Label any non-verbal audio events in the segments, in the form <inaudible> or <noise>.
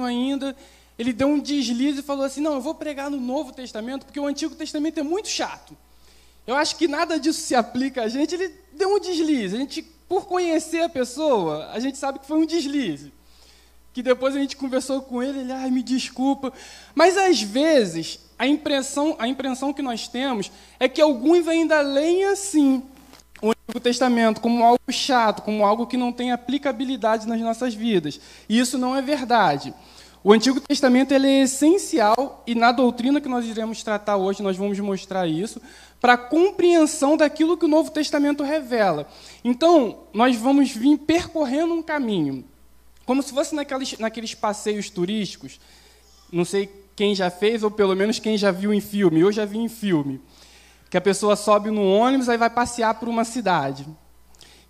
pouquinho ainda, ele deu um deslize e falou assim: Não, eu vou pregar no Novo Testamento, porque o Antigo Testamento é muito chato. Eu acho que nada disso se aplica a gente. Ele deu um deslize. A gente, por conhecer a pessoa, a gente sabe que foi um deslize. Que depois a gente conversou com ele, ele, ai, me desculpa. Mas às vezes, a impressão, a impressão que nós temos é que alguns ainda leem assim Antigo Testamento como algo chato, como algo que não tem aplicabilidade nas nossas vidas. E isso não é verdade. O Antigo Testamento é essencial e na doutrina que nós iremos tratar hoje nós vamos mostrar isso para a compreensão daquilo que o Novo Testamento revela. Então, nós vamos vir percorrendo um caminho, como se fosse naqueles, naqueles passeios turísticos. Não sei quem já fez, ou pelo menos quem já viu em filme. Eu já vi em filme. Que a pessoa sobe no ônibus e vai passear por uma cidade.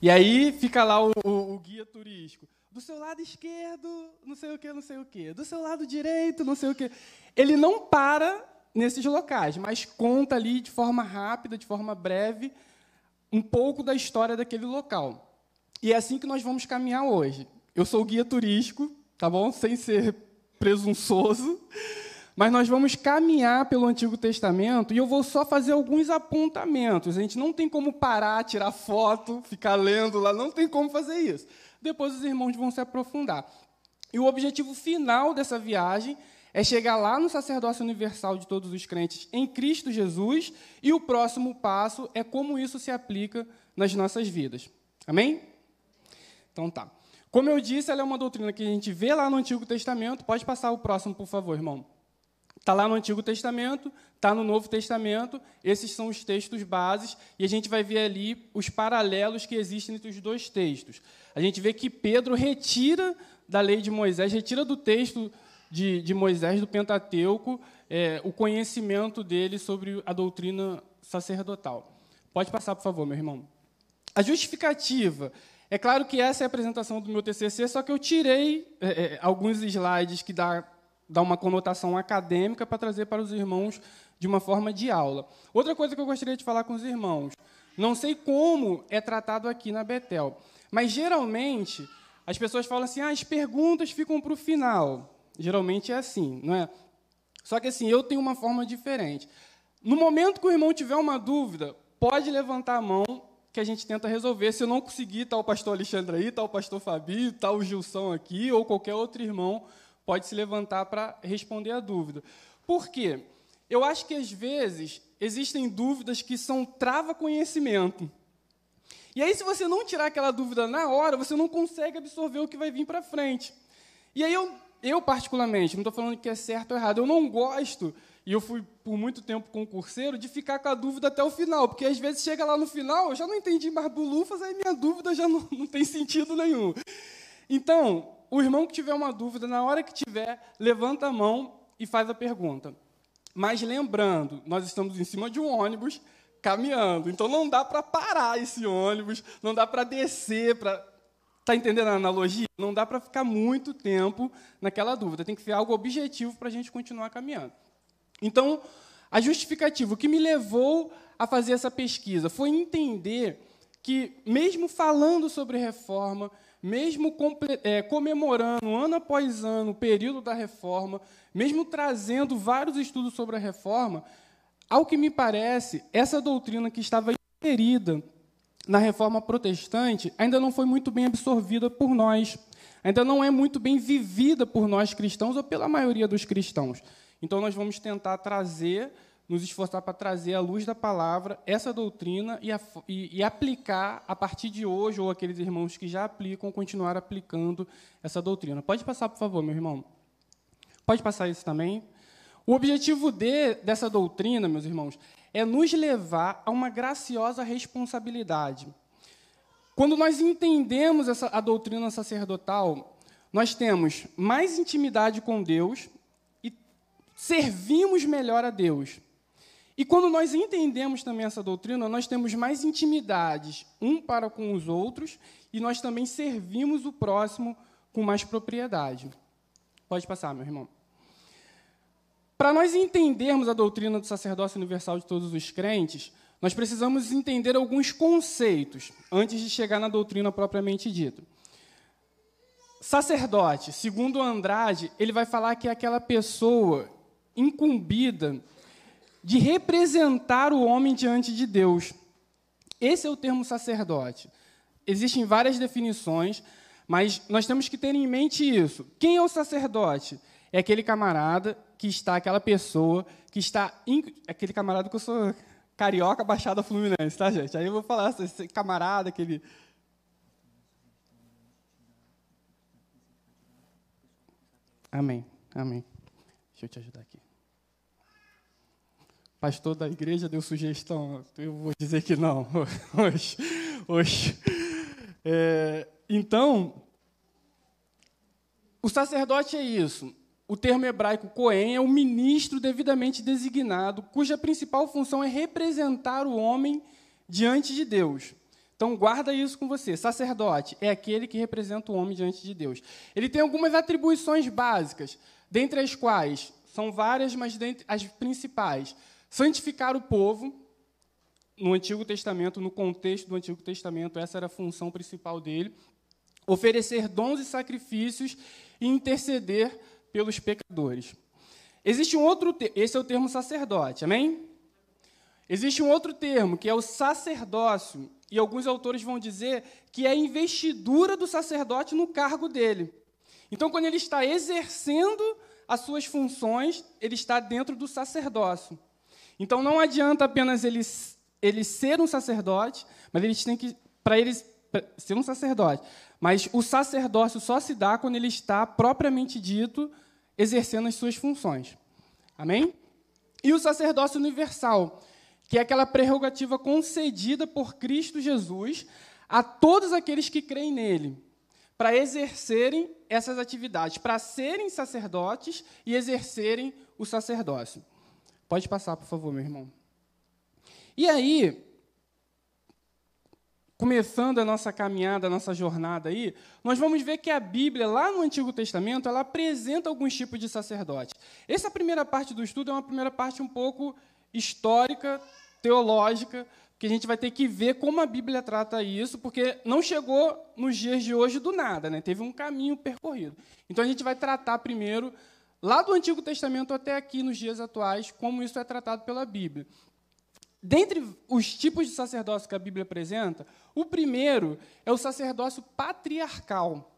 E aí fica lá o, o, o guia turístico. Do seu lado esquerdo, não sei o que, não sei o que. Do seu lado direito, não sei o que. Ele não para nesses locais, mas conta ali de forma rápida, de forma breve, um pouco da história daquele local. E é assim que nós vamos caminhar hoje. Eu sou guia turístico, tá bom? Sem ser presunçoso. Mas nós vamos caminhar pelo Antigo Testamento e eu vou só fazer alguns apontamentos. A gente não tem como parar, tirar foto, ficar lendo lá, não tem como fazer isso. Depois os irmãos vão se aprofundar. E o objetivo final dessa viagem é chegar lá no sacerdócio universal de todos os crentes em Cristo Jesus, e o próximo passo é como isso se aplica nas nossas vidas. Amém? Então tá. Como eu disse, ela é uma doutrina que a gente vê lá no Antigo Testamento. Pode passar o próximo, por favor, irmão. Está lá no Antigo Testamento, está no Novo Testamento, esses são os textos bases, e a gente vai ver ali os paralelos que existem entre os dois textos. A gente vê que Pedro retira da lei de Moisés, retira do texto de, de Moisés, do Pentateuco, é, o conhecimento dele sobre a doutrina sacerdotal. Pode passar, por favor, meu irmão. A justificativa. É claro que essa é a apresentação do meu TCC, só que eu tirei é, é, alguns slides que dá, dá uma conotação acadêmica para trazer para os irmãos de uma forma de aula. Outra coisa que eu gostaria de falar com os irmãos. Não sei como é tratado aqui na Betel, mas geralmente as pessoas falam assim: ah, as perguntas ficam para o final. Geralmente é assim, não é? Só que assim, eu tenho uma forma diferente. No momento que o irmão tiver uma dúvida, pode levantar a mão que a gente tenta resolver. Se eu não conseguir, está o pastor Alexandre aí, está o pastor Fabi, está o Gilson aqui, ou qualquer outro irmão pode se levantar para responder a dúvida. Por quê? Eu acho que, às vezes, existem dúvidas que são trava-conhecimento. E aí, se você não tirar aquela dúvida na hora, você não consegue absorver o que vai vir para frente. E aí eu eu, particularmente, não estou falando que é certo ou errado, eu não gosto, e eu fui por muito tempo concurseiro, de ficar com a dúvida até o final, porque às vezes chega lá no final, eu já não entendi mais bulufas, aí minha dúvida já não, não tem sentido nenhum. Então, o irmão que tiver uma dúvida, na hora que tiver, levanta a mão e faz a pergunta. Mas lembrando, nós estamos em cima de um ônibus caminhando, então não dá para parar esse ônibus, não dá para descer, para Está entendendo a analogia? Não dá para ficar muito tempo naquela dúvida. Tem que ser algo objetivo para a gente continuar caminhando. Então, a justificativa, o que me levou a fazer essa pesquisa foi entender que, mesmo falando sobre reforma, mesmo é, comemorando ano após ano o período da reforma, mesmo trazendo vários estudos sobre a reforma, ao que me parece, essa doutrina que estava inserida na reforma protestante ainda não foi muito bem absorvida por nós, ainda não é muito bem vivida por nós cristãos ou pela maioria dos cristãos. Então, nós vamos tentar trazer, nos esforçar para trazer à luz da palavra essa doutrina e, a, e, e aplicar a partir de hoje, ou aqueles irmãos que já aplicam, continuar aplicando essa doutrina. Pode passar, por favor, meu irmão. Pode passar isso também. O objetivo de, dessa doutrina, meus irmãos, é nos levar a uma graciosa responsabilidade. Quando nós entendemos essa, a doutrina sacerdotal, nós temos mais intimidade com Deus e servimos melhor a Deus. E quando nós entendemos também essa doutrina, nós temos mais intimidades um para com os outros e nós também servimos o próximo com mais propriedade. Pode passar, meu irmão. Para nós entendermos a doutrina do sacerdócio universal de todos os crentes, nós precisamos entender alguns conceitos antes de chegar na doutrina propriamente dita. Sacerdote, segundo Andrade, ele vai falar que é aquela pessoa incumbida de representar o homem diante de Deus. Esse é o termo sacerdote. Existem várias definições, mas nós temos que ter em mente isso. Quem é o sacerdote? É aquele camarada que está, aquela pessoa que está. Aquele camarada que eu sou carioca, baixada fluminense, tá, gente? Aí eu vou falar esse camarada, aquele. Amém, amém. Deixa eu te ajudar aqui. Pastor da igreja deu sugestão, eu vou dizer que não. <laughs> Hoje, hoje. É, então, o sacerdote é isso. O termo hebraico Cohen é o ministro devidamente designado, cuja principal função é representar o homem diante de Deus. Então, guarda isso com você. Sacerdote é aquele que representa o homem diante de Deus. Ele tem algumas atribuições básicas, dentre as quais são várias, mas dentre as principais: santificar o povo. No Antigo Testamento, no contexto do Antigo Testamento, essa era a função principal dele oferecer dons e sacrifícios e interceder pelos pecadores. Existe um outro, esse é o termo sacerdote, amém? Existe um outro termo, que é o sacerdócio, e alguns autores vão dizer que é a investidura do sacerdote no cargo dele. Então, quando ele está exercendo as suas funções, ele está dentro do sacerdócio. Então, não adianta apenas ele, ele ser um sacerdote, mas eles têm que, para eles ser um sacerdote, mas o sacerdócio só se dá quando ele está, propriamente dito, exercendo as suas funções. Amém? E o sacerdócio universal, que é aquela prerrogativa concedida por Cristo Jesus a todos aqueles que creem nele, para exercerem essas atividades, para serem sacerdotes e exercerem o sacerdócio. Pode passar, por favor, meu irmão. E aí, começando a nossa caminhada, a nossa jornada aí, nós vamos ver que a Bíblia, lá no Antigo Testamento, ela apresenta alguns tipos de sacerdote. Essa primeira parte do estudo é uma primeira parte um pouco histórica, teológica, que a gente vai ter que ver como a Bíblia trata isso, porque não chegou nos dias de hoje do nada, né? teve um caminho percorrido. Então a gente vai tratar primeiro, lá do Antigo Testamento até aqui, nos dias atuais, como isso é tratado pela Bíblia. Dentre os tipos de sacerdócio que a Bíblia apresenta, o primeiro é o sacerdócio patriarcal.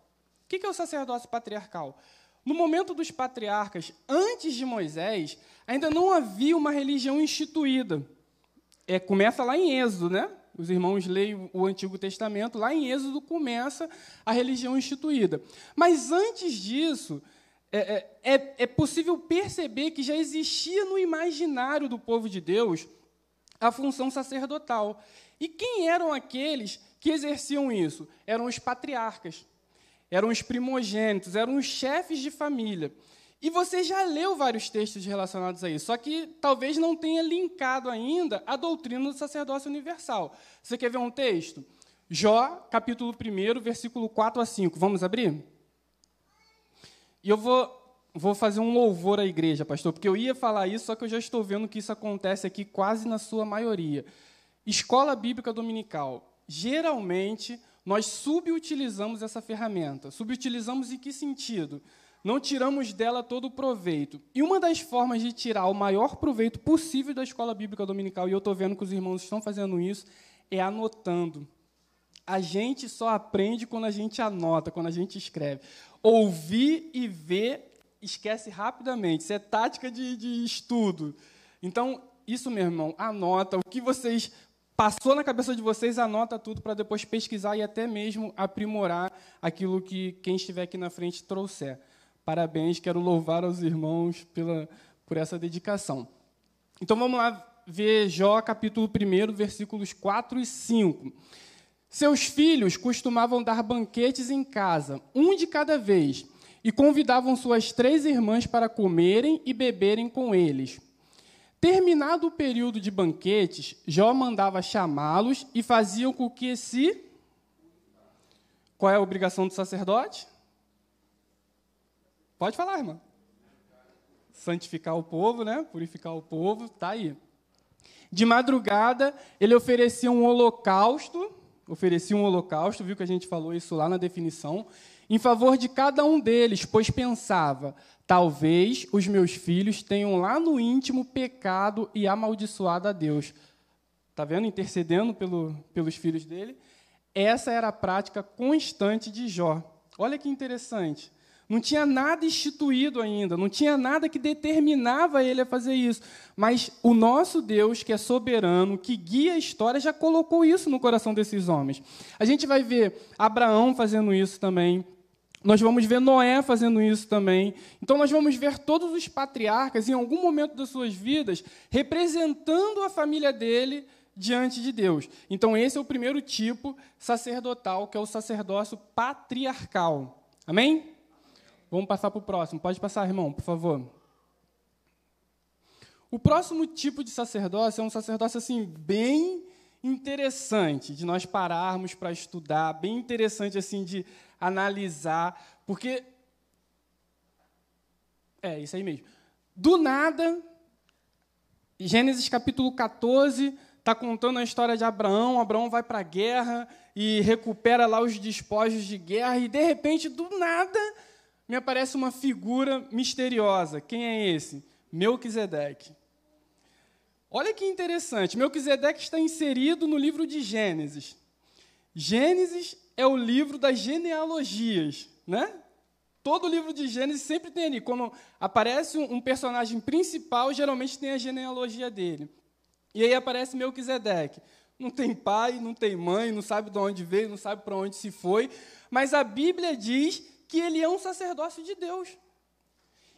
O que é o sacerdócio patriarcal? No momento dos patriarcas, antes de Moisés, ainda não havia uma religião instituída. É, começa lá em Êxodo, né? Os irmãos leem o Antigo Testamento, lá em Êxodo começa a religião instituída. Mas antes disso, é, é, é, é possível perceber que já existia no imaginário do povo de Deus a função sacerdotal. E quem eram aqueles que exerciam isso? Eram os patriarcas, eram os primogênitos, eram os chefes de família. E você já leu vários textos relacionados a isso, só que talvez não tenha linkado ainda a doutrina do sacerdócio universal. Você quer ver um texto? Jó, capítulo 1, versículo 4 a 5. Vamos abrir? E eu vou vou fazer um louvor à igreja, pastor, porque eu ia falar isso, só que eu já estou vendo que isso acontece aqui quase na sua maioria. Escola bíblica dominical. Geralmente, nós subutilizamos essa ferramenta. Subutilizamos em que sentido? Não tiramos dela todo o proveito. E uma das formas de tirar o maior proveito possível da escola bíblica dominical, e eu estou vendo que os irmãos estão fazendo isso, é anotando. A gente só aprende quando a gente anota, quando a gente escreve. Ouvir e ver esquece rapidamente. Isso é tática de, de estudo. Então, isso, meu irmão, anota. O que vocês passou na cabeça de vocês, anota tudo para depois pesquisar e até mesmo aprimorar aquilo que quem estiver aqui na frente trouxer. Parabéns, quero louvar aos irmãos pela, por essa dedicação. Então vamos lá ver Jó capítulo 1, versículos 4 e 5. Seus filhos costumavam dar banquetes em casa, um de cada vez, e convidavam suas três irmãs para comerem e beberem com eles. Terminado o período de banquetes, Jó mandava chamá-los e faziam com que se. Qual é a obrigação do sacerdote? Pode falar, irmã. Santificar o povo, né? Purificar o povo, tá aí. De madrugada, ele oferecia um holocausto, oferecia um holocausto, viu que a gente falou isso lá na definição, em favor de cada um deles, pois pensava: talvez os meus filhos tenham lá no íntimo pecado e amaldiçoado a Deus. Está vendo? Intercedendo pelo, pelos filhos dele. Essa era a prática constante de Jó. Olha que interessante. Não tinha nada instituído ainda, não tinha nada que determinava ele a fazer isso. Mas o nosso Deus, que é soberano, que guia a história, já colocou isso no coração desses homens. A gente vai ver Abraão fazendo isso também. Nós vamos ver Noé fazendo isso também. Então, nós vamos ver todos os patriarcas, em algum momento das suas vidas, representando a família dele diante de Deus. Então, esse é o primeiro tipo sacerdotal, que é o sacerdócio patriarcal. Amém? Vamos passar para o próximo. Pode passar, irmão, por favor. O próximo tipo de sacerdócio é um sacerdócio assim bem interessante de nós pararmos para estudar, bem interessante assim de analisar, porque é isso aí mesmo. Do nada, Gênesis capítulo 14 está contando a história de Abraão. Abraão vai para a guerra e recupera lá os despojos de guerra e de repente do nada me aparece uma figura misteriosa. Quem é esse? Melquisedeque. Olha que interessante. Melquisedeque está inserido no livro de Gênesis. Gênesis é o livro das genealogias, né? Todo livro de Gênesis sempre tem ali. Quando aparece um personagem principal, geralmente tem a genealogia dele. E aí aparece Melquisedeque. Não tem pai, não tem mãe, não sabe de onde veio, não sabe para onde se foi. Mas a Bíblia diz que ele é um sacerdócio de Deus.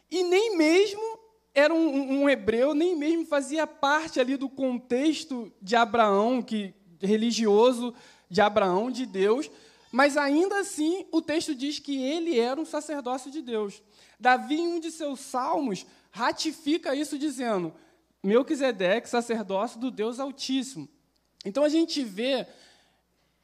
E nem mesmo era um, um, hebreu, nem mesmo fazia parte ali do contexto de Abraão, que religioso de Abraão, de Deus, mas ainda assim o texto diz que ele era um sacerdócio de Deus. Davi, em um de seus salmos, ratifica isso dizendo: Melquisedeque, sacerdócio do Deus Altíssimo. Então a gente vê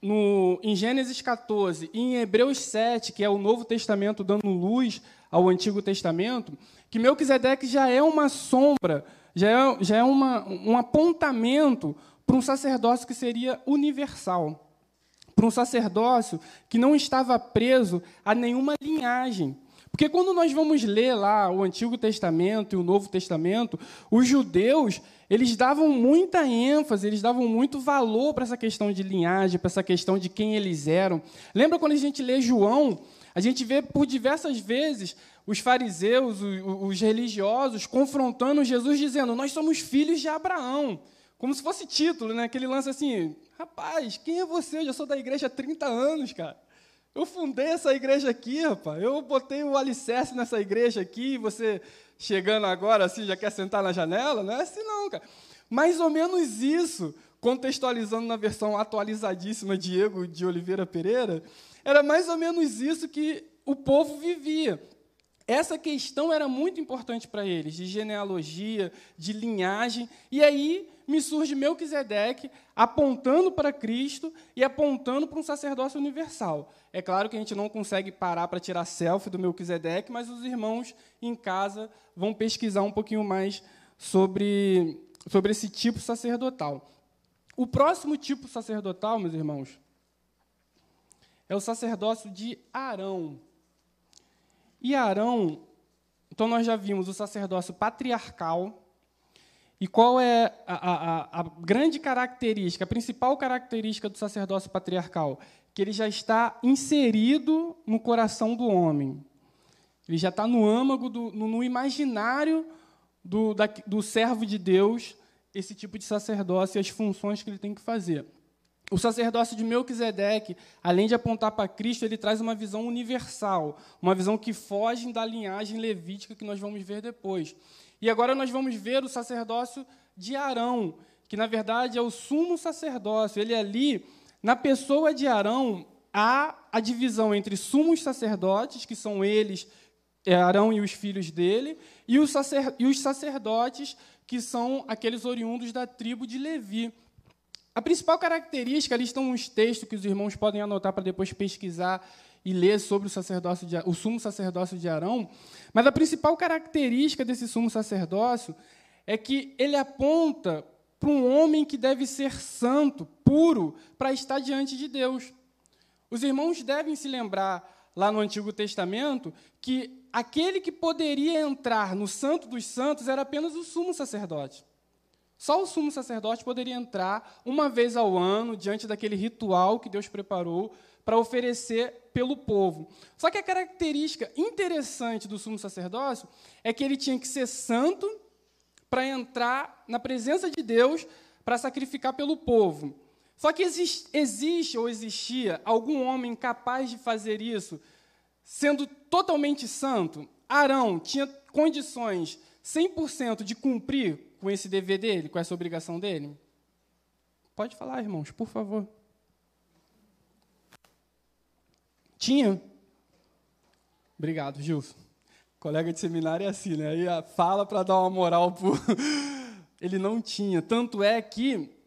no, em Gênesis 14 e em Hebreus 7, que é o Novo Testamento dando luz ao Antigo Testamento, que Melquisedeque já é uma sombra, já é, já é uma, um apontamento para um sacerdócio que seria universal, para um sacerdócio que não estava preso a nenhuma linhagem. Porque quando nós vamos ler lá o Antigo Testamento e o Novo Testamento, os judeus eles davam muita ênfase, eles davam muito valor para essa questão de linhagem, para essa questão de quem eles eram. Lembra quando a gente lê João? A gente vê por diversas vezes os fariseus, os, os religiosos, confrontando Jesus, dizendo: Nós somos filhos de Abraão. Como se fosse título, né? Aquele lance assim: Rapaz, quem é você? Eu já sou da igreja há 30 anos, cara. Eu fundei essa igreja aqui, rapaz. Eu botei o alicerce nessa igreja aqui, você chegando agora assim, já quer sentar na janela? Não é assim não, cara. Mais ou menos isso, contextualizando na versão atualizadíssima Diego de Oliveira Pereira, era mais ou menos isso que o povo vivia. Essa questão era muito importante para eles, de genealogia, de linhagem. E aí me surge Melquisedeque apontando para Cristo e apontando para um sacerdócio universal. É claro que a gente não consegue parar para tirar selfie do Melquisedeque, mas os irmãos em casa vão pesquisar um pouquinho mais sobre, sobre esse tipo sacerdotal. O próximo tipo sacerdotal, meus irmãos, é o sacerdócio de Arão. E Arão, então nós já vimos o sacerdócio patriarcal. E qual é a, a, a grande característica, a principal característica do sacerdócio patriarcal? Que ele já está inserido no coração do homem. Ele já está no âmago, do, no, imaginário do, da, do servo de Deus, esse tipo de sacerdócio e as funções que ele tem que fazer. O sacerdócio de Melquisedeque, além de apontar para Cristo, ele traz uma visão universal, uma visão que foge da linhagem levítica que nós vamos ver depois. E agora nós vamos ver o sacerdócio de Arão, que na verdade é o sumo sacerdócio. Ele ali na pessoa de Arão, há a divisão entre sumos sacerdotes, que são eles, é, Arão e os filhos dele, e os, sacer, os sacerdotes, que são aqueles oriundos da tribo de Levi. A principal característica, ali estão uns textos que os irmãos podem anotar para depois pesquisar e ler sobre o, sacerdócio de, o sumo sacerdócio de Arão, mas a principal característica desse sumo sacerdócio é que ele aponta para um homem que deve ser santo, puro, para estar diante de Deus. Os irmãos devem se lembrar lá no Antigo Testamento que aquele que poderia entrar no Santo dos Santos era apenas o sumo sacerdote. Só o sumo sacerdote poderia entrar uma vez ao ano, diante daquele ritual que Deus preparou para oferecer pelo povo. Só que a característica interessante do sumo sacerdócio é que ele tinha que ser santo para entrar na presença de Deus para sacrificar pelo povo. Só que existe, existe ou existia algum homem capaz de fazer isso sendo totalmente santo? Arão tinha condições 100% de cumprir com esse dever dele, com essa obrigação dele? Pode falar, irmãos, por favor. Tinha? Obrigado, Gilson. Colega de seminário é assim, né? Aí fala para dar uma moral pro. <laughs> Ele não tinha. Tanto é que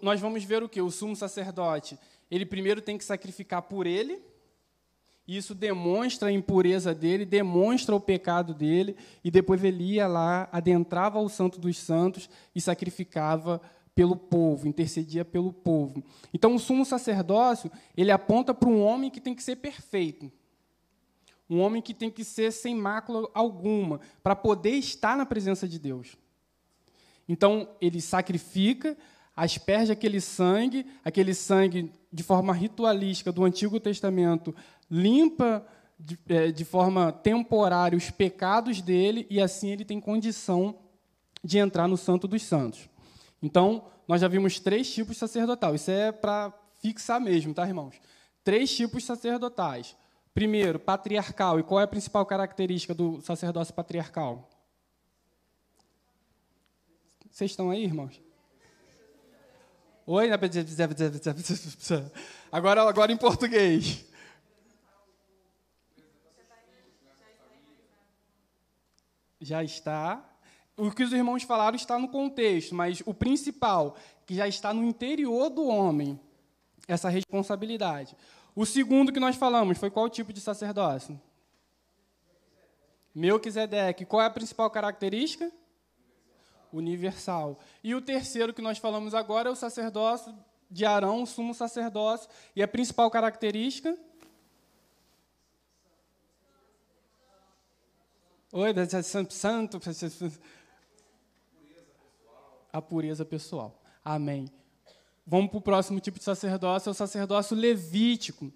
nós vamos ver o que? O sumo sacerdote. Ele primeiro tem que sacrificar por ele isso demonstra a impureza dele, demonstra o pecado dele, e depois ele ia lá, adentrava o Santo dos Santos e sacrificava pelo povo, intercedia pelo povo. Então, o sumo sacerdócio, ele aponta para um homem que tem que ser perfeito. Um homem que tem que ser sem mácula alguma, para poder estar na presença de Deus. Então, ele sacrifica, asperge aquele sangue, aquele sangue de forma ritualística do Antigo Testamento limpa de, é, de forma temporária os pecados dele e assim ele tem condição de entrar no Santo dos Santos. Então, nós já vimos três tipos sacerdotais. Isso é para fixar mesmo, tá, irmãos? Três tipos sacerdotais. Primeiro, patriarcal. E qual é a principal característica do sacerdócio patriarcal? Vocês estão aí, irmãos? Oi? Agora, agora em português. já está. O que os irmãos falaram está no contexto, mas o principal, que já está no interior do homem, essa responsabilidade. O segundo que nós falamos foi qual tipo de sacerdócio? Melquisedeque. Qual é a principal característica? Universal. E o terceiro que nós falamos agora é o sacerdócio de Arão, o sumo sacerdócio. E a principal característica? Oi, santo. A pureza pessoal. Amém. Vamos para o próximo tipo de sacerdócio, é o sacerdócio levítico.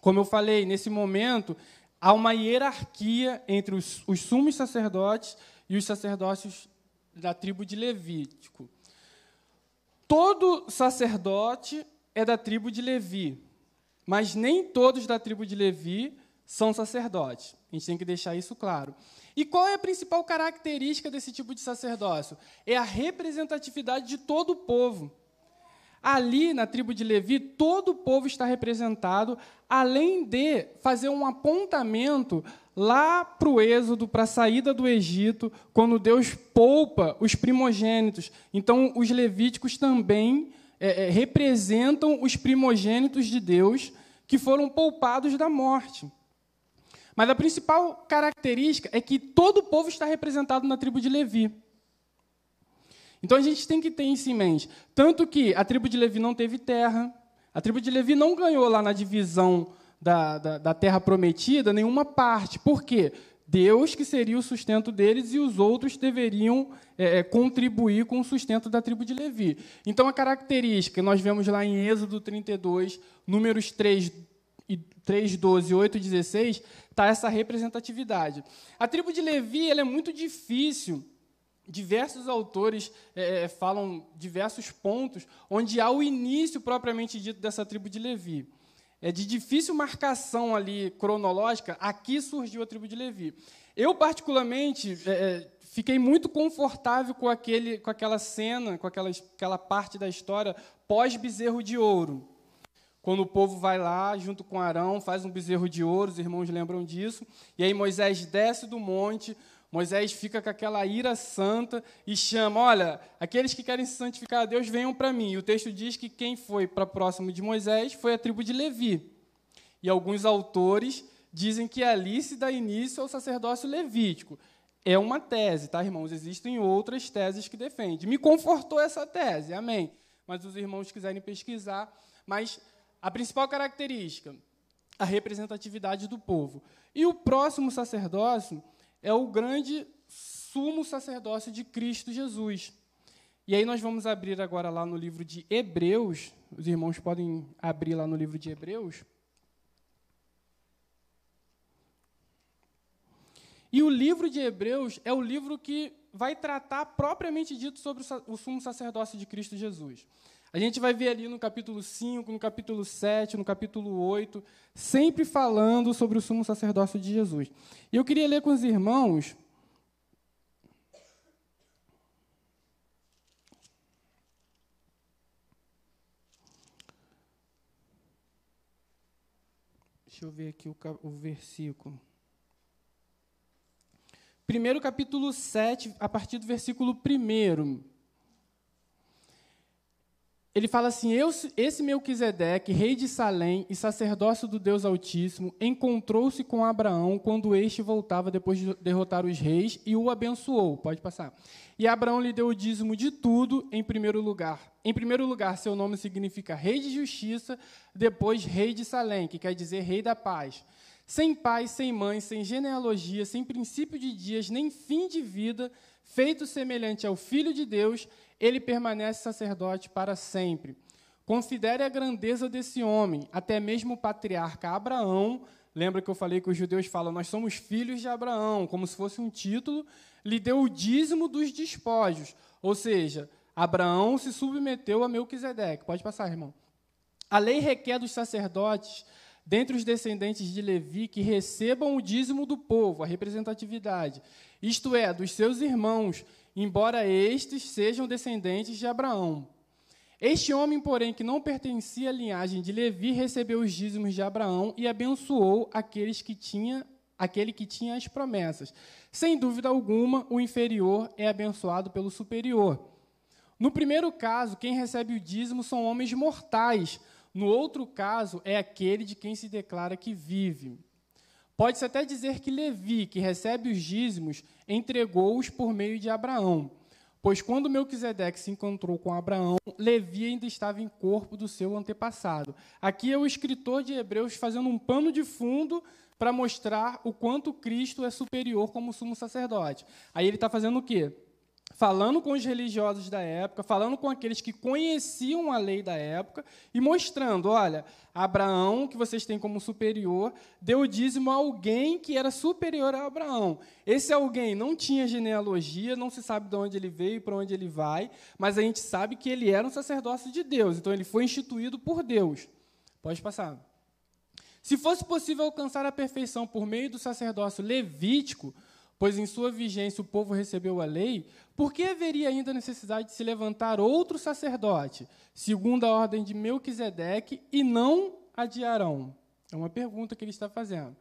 Como eu falei, nesse momento, há uma hierarquia entre os, os sumos sacerdotes e os sacerdócios da tribo de Levítico. Todo sacerdote é da tribo de Levi, mas nem todos da tribo de Levi são sacerdotes. A gente tem que deixar isso claro. E qual é a principal característica desse tipo de sacerdócio? É a representatividade de todo o povo. Ali, na tribo de Levi, todo o povo está representado, além de fazer um apontamento lá para o Êxodo, para a saída do Egito, quando Deus poupa os primogênitos. Então, os levíticos também é, é, representam os primogênitos de Deus que foram poupados da morte. Mas a principal característica é que todo o povo está representado na tribo de Levi. Então a gente tem que ter isso em mente. Tanto que a tribo de Levi não teve terra, a tribo de Levi não ganhou lá na divisão da, da, da terra prometida nenhuma parte. Por quê? Deus que seria o sustento deles e os outros deveriam é, é contribuir com o sustento da tribo de Levi. Então, a característica, nós vemos lá em Êxodo 32, números 3, 3, 12, 8 16, está essa representatividade. A tribo de Levi é muito difícil. Diversos autores é, é, falam diversos pontos onde há o início propriamente dito dessa tribo de Levi. É de difícil marcação ali cronológica, aqui surgiu a tribo de Levi. Eu, particularmente, é, é fiquei muito confortável com, aquele, com aquela cena, com aquela, aquela parte da história pós-bezerro de ouro. Quando o povo vai lá, junto com Arão, faz um bezerro de ouro, os irmãos lembram disso. E aí Moisés desce do monte, Moisés fica com aquela ira santa e chama: Olha, aqueles que querem se santificar a Deus, venham para mim. E o texto diz que quem foi para próximo de Moisés foi a tribo de Levi. E alguns autores dizem que ali se dá início ao sacerdócio levítico. É uma tese, tá, irmãos? Existem outras teses que defendem. Me confortou essa tese, amém. Mas os irmãos quiserem pesquisar, mas a principal característica, a representatividade do povo. E o próximo sacerdócio é o grande sumo sacerdócio de Cristo Jesus. E aí nós vamos abrir agora lá no livro de Hebreus. Os irmãos podem abrir lá no livro de Hebreus. E o livro de Hebreus é o livro que vai tratar propriamente dito sobre o sumo sacerdócio de Cristo Jesus. A gente vai ver ali no capítulo 5, no capítulo 7, no capítulo 8, sempre falando sobre o sumo sacerdócio de Jesus. E eu queria ler com os irmãos. Deixa eu ver aqui o, o versículo. Primeiro capítulo 7, a partir do versículo 1 ele fala assim: Esse Melquisedeque, rei de Salém e sacerdócio do Deus Altíssimo, encontrou-se com Abraão quando este voltava depois de derrotar os reis e o abençoou. Pode passar. E Abraão lhe deu o dízimo de tudo em primeiro lugar. Em primeiro lugar, seu nome significa rei de justiça, depois rei de Salém, que quer dizer rei da paz. Sem pai, sem mãe, sem genealogia, sem princípio de dias, nem fim de vida, feito semelhante ao Filho de Deus, ele permanece sacerdote para sempre. Considere a grandeza desse homem, até mesmo o patriarca Abraão. Lembra que eu falei que os judeus falam, nós somos filhos de Abraão, como se fosse um título, lhe deu o dízimo dos despojos. Ou seja, Abraão se submeteu a Melquisedeque. Pode passar, irmão. A lei requer dos sacerdotes, dentre os descendentes de Levi, que recebam o dízimo do povo, a representatividade, isto é, dos seus irmãos, embora estes sejam descendentes de Abraão. Este homem, porém, que não pertencia à linhagem de Levi, recebeu os dízimos de Abraão e abençoou aqueles que tinha, aquele que tinha as promessas. Sem dúvida alguma, o inferior é abençoado pelo superior. No primeiro caso, quem recebe o dízimo são homens mortais. No outro caso, é aquele de quem se declara que vive. Pode-se até dizer que Levi, que recebe os dízimos, entregou-os por meio de Abraão. Pois quando Melquisedeque se encontrou com Abraão, Levi ainda estava em corpo do seu antepassado. Aqui é o escritor de Hebreus fazendo um pano de fundo para mostrar o quanto Cristo é superior como sumo sacerdote. Aí ele está fazendo o quê? Falando com os religiosos da época, falando com aqueles que conheciam a lei da época e mostrando: olha, Abraão, que vocês têm como superior, deu dízimo a alguém que era superior a Abraão. Esse alguém não tinha genealogia, não se sabe de onde ele veio e para onde ele vai, mas a gente sabe que ele era um sacerdócio de Deus, então ele foi instituído por Deus. Pode passar. Se fosse possível alcançar a perfeição por meio do sacerdócio levítico, pois em sua vigência o povo recebeu a lei, por que haveria ainda necessidade de se levantar outro sacerdote, segundo a ordem de Melquisedeque, e não a de Arão? É uma pergunta que ele está fazendo.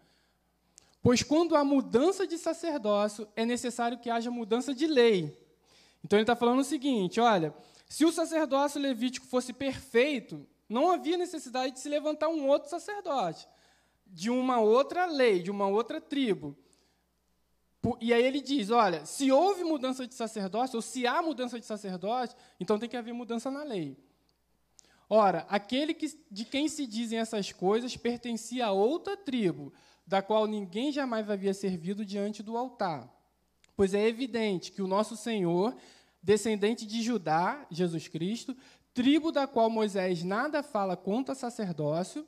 Pois quando há mudança de sacerdócio, é necessário que haja mudança de lei. Então ele está falando o seguinte: olha, se o sacerdócio levítico fosse perfeito, não havia necessidade de se levantar um outro sacerdote, de uma outra lei, de uma outra tribo. E aí ele diz: olha, se houve mudança de sacerdócio, ou se há mudança de sacerdócio, então tem que haver mudança na lei. Ora, aquele que, de quem se dizem essas coisas pertencia a outra tribo, da qual ninguém jamais havia servido diante do altar. Pois é evidente que o nosso Senhor, descendente de Judá, Jesus Cristo, tribo da qual Moisés nada fala quanto a sacerdócio,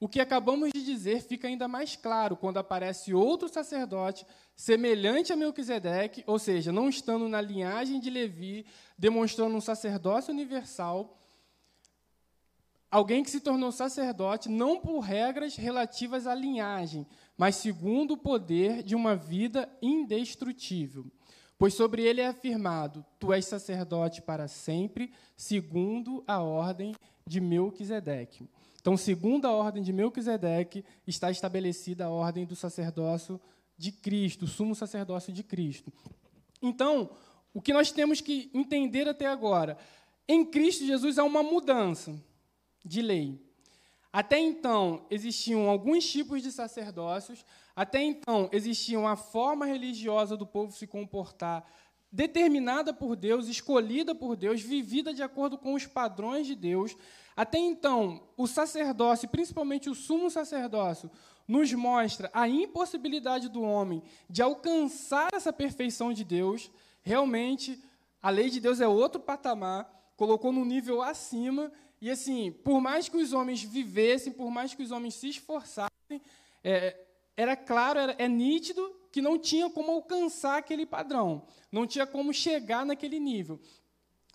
o que acabamos de dizer fica ainda mais claro quando aparece outro sacerdote semelhante a Melquisedeque, ou seja, não estando na linhagem de Levi, demonstrando um sacerdócio universal, alguém que se tornou sacerdote não por regras relativas à linhagem, mas segundo o poder de uma vida indestrutível. Pois sobre ele é afirmado: Tu és sacerdote para sempre, segundo a ordem de Melquisedeque. Então, segundo a ordem de Melquisedeque, está estabelecida a ordem do sacerdócio de Cristo, o sumo sacerdócio de Cristo. Então, o que nós temos que entender até agora, em Cristo Jesus há uma mudança de lei. Até então existiam alguns tipos de sacerdócios, até então existia a forma religiosa do povo se comportar determinada por Deus, escolhida por Deus, vivida de acordo com os padrões de Deus. Até então, o sacerdócio, principalmente o sumo sacerdócio, nos mostra a impossibilidade do homem de alcançar essa perfeição de Deus. Realmente, a lei de Deus é outro patamar, colocou no nível acima. E assim, por mais que os homens vivessem, por mais que os homens se esforçassem, é, era claro, era, é nítido que não tinha como alcançar aquele padrão, não tinha como chegar naquele nível.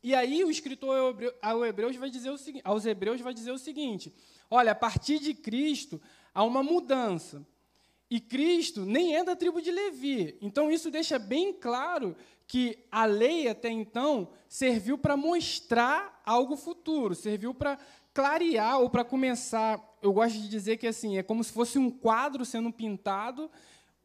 E aí o escritor ao Hebreus vai dizer o seguinte, aos Hebreus vai dizer o seguinte: olha, a partir de Cristo há uma mudança. E Cristo nem é da tribo de Levi. Então isso deixa bem claro que a lei até então serviu para mostrar algo futuro, serviu para clarear ou para começar. Eu gosto de dizer que assim é como se fosse um quadro sendo pintado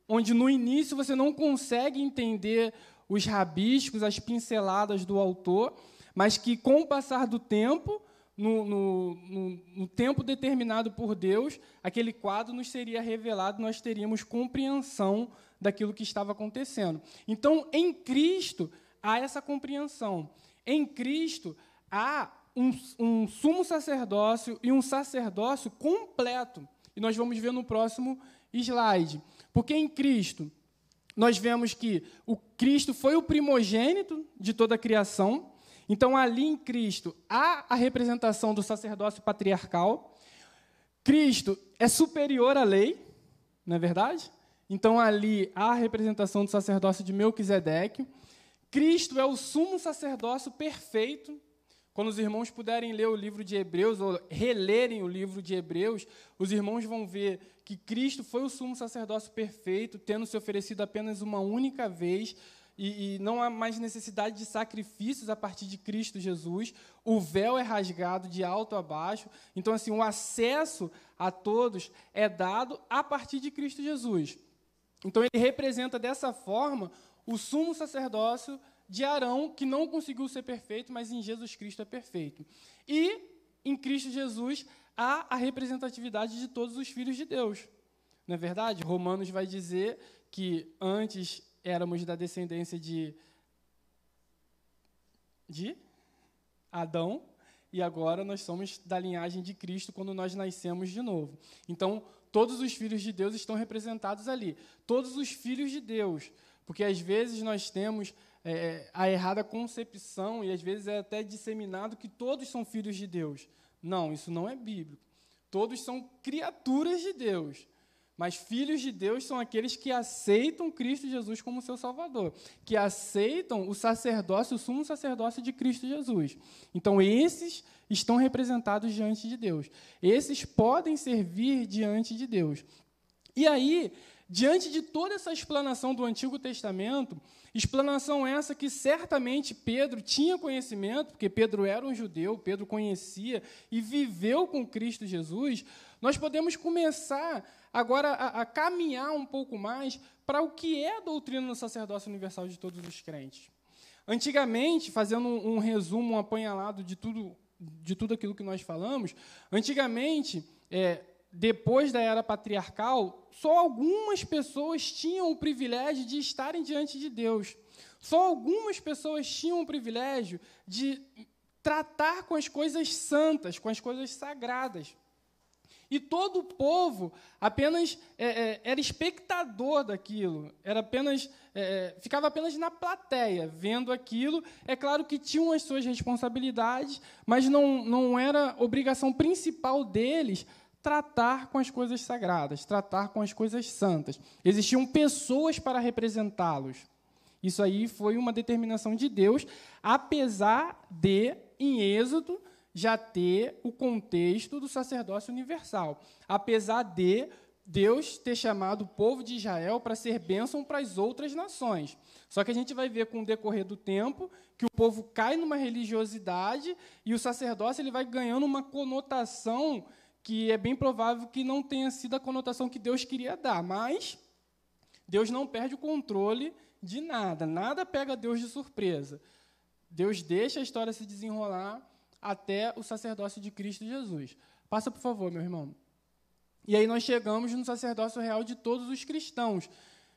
onde no início você não consegue entender os rabiscos, as pinceladas do autor, mas que com o passar do tempo, no, no, no, no, tempo determinado por Deus, aquele quadro nos seria revelado, nós teríamos compreensão daquilo que estava acontecendo. Então, em Cristo, há essa compreensão. Em Cristo, há um, um sumo sacerdócio e um sacerdócio completo. E nós vamos ver no próximo slide. Porque em Cristo, nós vemos que o Cristo foi o primogênito de toda a criação. Então, ali em Cristo, há a representação do sacerdócio patriarcal. Cristo é superior à lei, não é verdade? Então, ali há a representação do sacerdócio de Melquisedeque. Cristo é o sumo sacerdócio perfeito, quando os irmãos puderem ler o livro de Hebreus, ou relerem o livro de Hebreus, os irmãos vão ver que Cristo foi o sumo sacerdócio perfeito, tendo se oferecido apenas uma única vez, e, e, não há mais necessidade de sacrifícios a partir de Cristo Jesus. O véu é rasgado de alto a baixo. Então, assim, o acesso a todos é dado a partir de Cristo Jesus. Então, ele representa dessa forma o sumo sacerdócio de Arão, que não conseguiu ser perfeito, mas em Jesus Cristo é perfeito. E em Cristo Jesus há a representatividade de todos os filhos de Deus. Não é verdade? Romanos vai dizer que antes éramos da descendência de de Adão e agora nós somos da linhagem de Cristo quando nós nascemos de novo. Então, todos os filhos de Deus estão representados ali. Todos os filhos de Deus. Porque às vezes nós temos é, a errada concepção, e às vezes é até disseminado que todos são filhos de Deus. Não, isso não é bíblico. Todos são criaturas de Deus. Mas filhos de Deus são aqueles que aceitam Cristo Jesus como seu Salvador, que aceitam o sacerdócio, o sumo sacerdócio de Cristo Jesus. Então, esses estão representados diante de Deus. Esses podem servir diante de Deus. E aí, Diante de toda essa explanação do Antigo Testamento, explanação essa que certamente Pedro tinha conhecimento, porque Pedro era um judeu, Pedro conhecia e viveu com Cristo Jesus, nós podemos começar agora a, a caminhar um pouco mais para o que é a doutrina do sacerdócio universal de todos os crentes. Antigamente, fazendo um, um resumo, um apanhalado de tudo, de tudo aquilo que nós falamos, antigamente, é, depois da era patriarcal, só algumas pessoas tinham o privilégio de estarem diante de Deus. Só algumas pessoas tinham o privilégio de tratar com as coisas santas, com as coisas sagradas. E todo o povo apenas é, é, era espectador daquilo, era apenas é, é ficava apenas na plateia, vendo aquilo. É claro que tinham as suas responsabilidades, mas não, não era obrigação principal deles tratar com as coisas sagradas, tratar com as coisas santas. Existiam pessoas para representá-los. Isso aí foi uma determinação de Deus, apesar de, em Êxodo, já ter o contexto do sacerdócio universal. Apesar de Deus ter chamado o povo de Israel para ser bênção para as outras nações. Só que a gente vai ver com o decorrer do tempo que o povo cai numa religiosidade e o sacerdócio ele vai ganhando uma conotação que é bem provável que não tenha sido a conotação que Deus queria dar, mas Deus não perde o controle de nada, nada pega Deus de surpresa. Deus deixa a história se desenrolar até o sacerdócio de Cristo Jesus. Passa, por favor, meu irmão. E aí nós chegamos no sacerdócio real de todos os cristãos,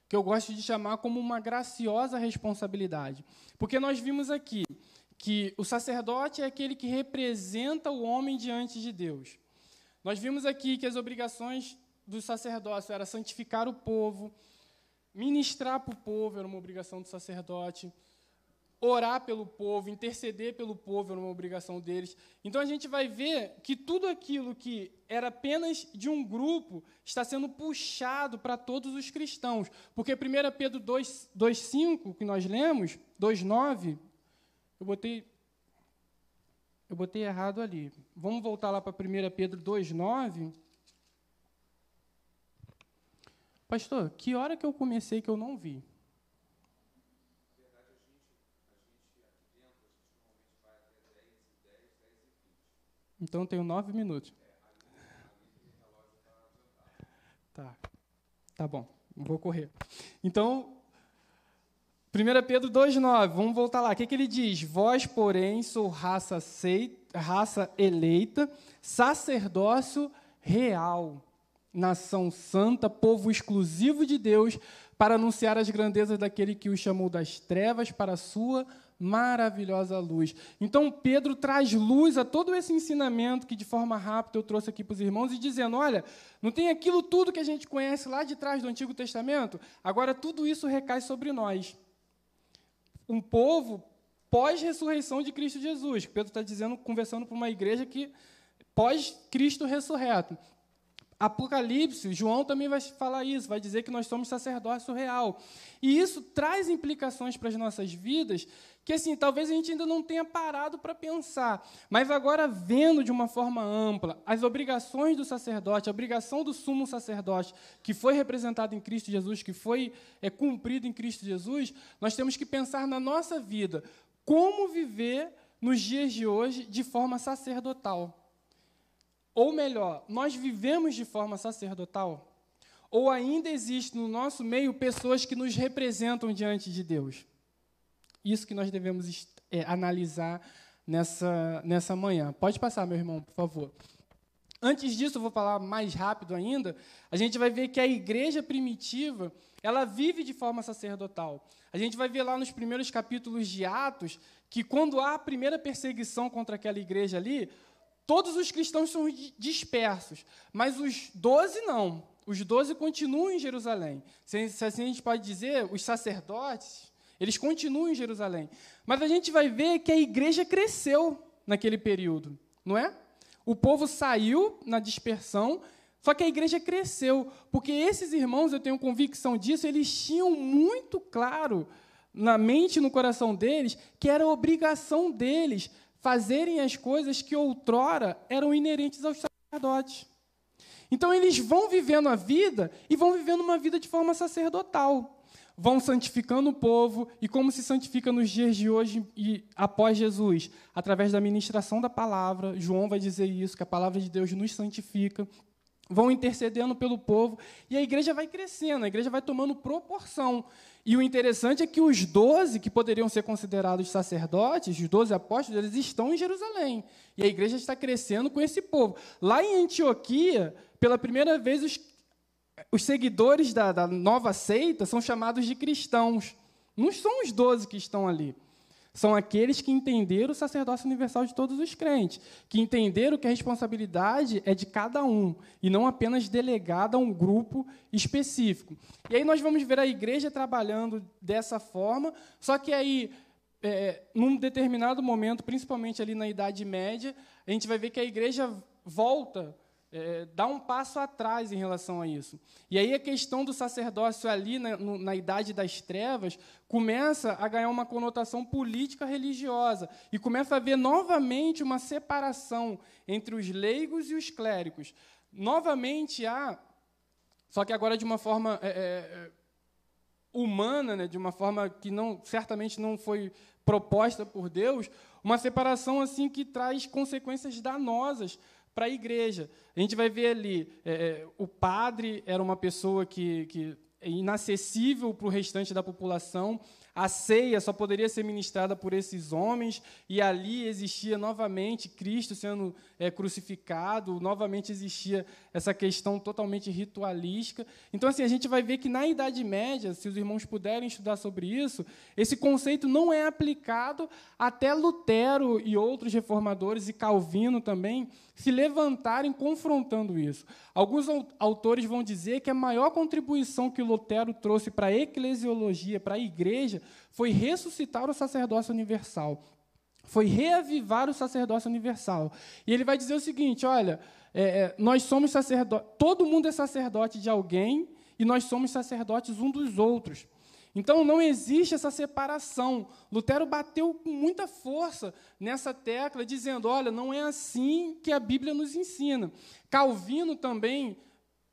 que eu gosto de chamar como uma graciosa responsabilidade. Porque nós vimos aqui que o sacerdote é aquele que representa o homem diante de Deus. Nós vimos aqui que as obrigações do sacerdócio era santificar o povo, ministrar para o povo era uma obrigação do sacerdote, orar pelo povo, interceder pelo povo era uma obrigação deles. Então a gente vai ver que tudo aquilo que era apenas de um grupo está sendo puxado para todos os cristãos. Porque 1 Pedro 2,5, que nós lemos, 2,9, eu botei. Eu botei errado ali. Vamos voltar lá para 1 Pedro 2,9. Pastor, que hora que eu comecei que eu não vi? Então tenho nove minutos. Tá. Tá bom. Vou correr. Então, 1 Pedro 2,9, vamos voltar lá. O que, que ele diz? Vós, porém, sou raça, aceita, raça eleita, sacerdócio real, nação santa, povo exclusivo de Deus, para anunciar as grandezas daquele que o chamou das trevas para a sua maravilhosa luz. Então Pedro traz luz a todo esse ensinamento que de forma rápida eu trouxe aqui para os irmãos e dizendo, olha, não tem aquilo tudo que a gente conhece lá de trás do Antigo Testamento, agora tudo isso recai sobre nós. Um povo pós-ressurreição de Cristo Jesus. Pedro está dizendo, conversando para uma igreja que pós-Cristo ressurreto. Apocalipse, João também vai falar isso, vai dizer que nós somos sacerdócio real. E isso traz implicações para as nossas vidas que, assim, talvez a gente ainda não tenha parado para pensar. Mas agora, vendo de uma forma ampla as obrigações do sacerdote, a obrigação do sumo sacerdote, que foi representado em Cristo Jesus, que foi é, cumprido em Cristo Jesus, nós temos que pensar na nossa vida, como viver nos dias de hoje de forma sacerdotal. Ou melhor, nós vivemos de forma sacerdotal? Ou ainda existe no nosso meio pessoas que nos representam diante de Deus? Isso que nós devemos é, analisar nessa, nessa manhã. Pode passar, meu irmão, por favor. Antes disso, eu vou falar mais rápido ainda. A gente vai ver que a igreja primitiva ela vive de forma sacerdotal. A gente vai ver lá nos primeiros capítulos de Atos que quando há a primeira perseguição contra aquela igreja ali, Todos os cristãos são dispersos, mas os doze não. Os doze continuam em Jerusalém. Se assim a gente pode dizer, os sacerdotes, eles continuam em Jerusalém. Mas a gente vai ver que a igreja cresceu naquele período, não é? O povo saiu na dispersão, só que a igreja cresceu, porque esses irmãos, eu tenho convicção disso, eles tinham muito claro na mente e no coração deles que era obrigação deles fazerem as coisas que outrora eram inerentes aos sacerdotes. Então eles vão vivendo a vida e vão vivendo uma vida de forma sacerdotal. Vão santificando o povo, e como se santifica nos dias de hoje e após Jesus? Através da ministração da palavra. João vai dizer isso, que a palavra de Deus nos santifica vão intercedendo pelo povo, e a igreja vai crescendo, a igreja vai tomando proporção. E o interessante é que os doze, que poderiam ser considerados sacerdotes, os doze apóstolos, eles estão em Jerusalém. E a igreja está crescendo com esse povo. Lá em Antioquia, pela primeira vez, os, os seguidores da, da nova seita são chamados de cristãos. Não são os doze que estão ali são aqueles que entenderam o sacerdócio universal de todos os crentes, que entenderam que a responsabilidade é de cada um e não apenas delegada a um grupo específico. E aí nós vamos ver a igreja trabalhando dessa forma, só que aí é, num determinado momento, principalmente ali na Idade Média, a gente vai ver que a igreja volta é, dá um passo atrás em relação a isso. E aí a questão do sacerdócio ali, na, no, na Idade das Trevas, começa a ganhar uma conotação política religiosa e começa a haver novamente uma separação entre os leigos e os clérigos. Novamente há, só que agora de uma forma é, é, é humana, né, de uma forma que não, certamente não foi proposta por Deus, uma separação assim que traz consequências danosas para a igreja. A gente vai ver ali, é, é, o padre era uma pessoa que, que inacessível para o restante da população. A ceia só poderia ser ministrada por esses homens, e ali existia novamente Cristo sendo é, crucificado, novamente existia essa questão totalmente ritualística. Então, assim, a gente vai ver que na Idade Média, se os irmãos puderem estudar sobre isso, esse conceito não é aplicado até Lutero e outros reformadores, e Calvino também, se levantarem confrontando isso. Alguns autores vão dizer que a maior contribuição que Lutero trouxe para a eclesiologia, para a igreja, foi ressuscitar o sacerdócio universal. Foi reavivar o sacerdócio universal. E ele vai dizer o seguinte: olha, é, é, nós somos sacerdotes, todo mundo é sacerdote de alguém e nós somos sacerdotes um dos outros. Então não existe essa separação. Lutero bateu com muita força nessa tecla, dizendo: olha, não é assim que a Bíblia nos ensina. Calvino também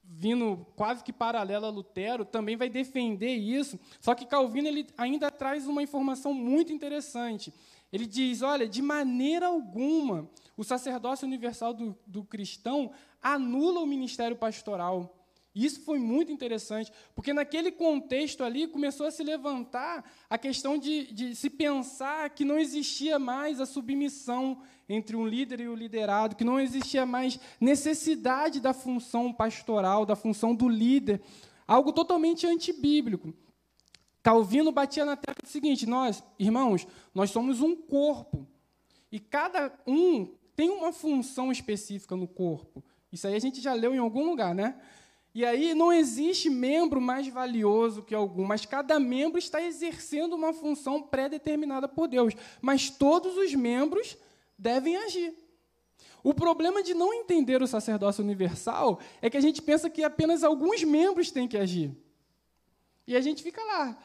vindo quase que paralelo a Lutero, também vai defender isso. Só que Calvino ele ainda traz uma informação muito interessante. Ele diz: olha, de maneira alguma o sacerdócio universal do, do cristão anula o ministério pastoral. Isso foi muito interessante, porque naquele contexto ali começou a se levantar a questão de, de, se pensar que não existia mais a submissão entre um líder e o liderado, que não existia mais necessidade da função pastoral, da função do líder, algo totalmente antibíblico. Calvino batia na tecla do seguinte: nós, irmãos, nós somos um corpo, e cada um tem uma função específica no corpo. Isso aí a gente já leu em algum lugar, né? E aí não existe membro mais valioso que algum, mas cada membro está exercendo uma função pré-determinada por Deus. Mas todos os membros devem agir. O problema de não entender o sacerdócio universal é que a gente pensa que apenas alguns membros têm que agir. E a gente fica lá.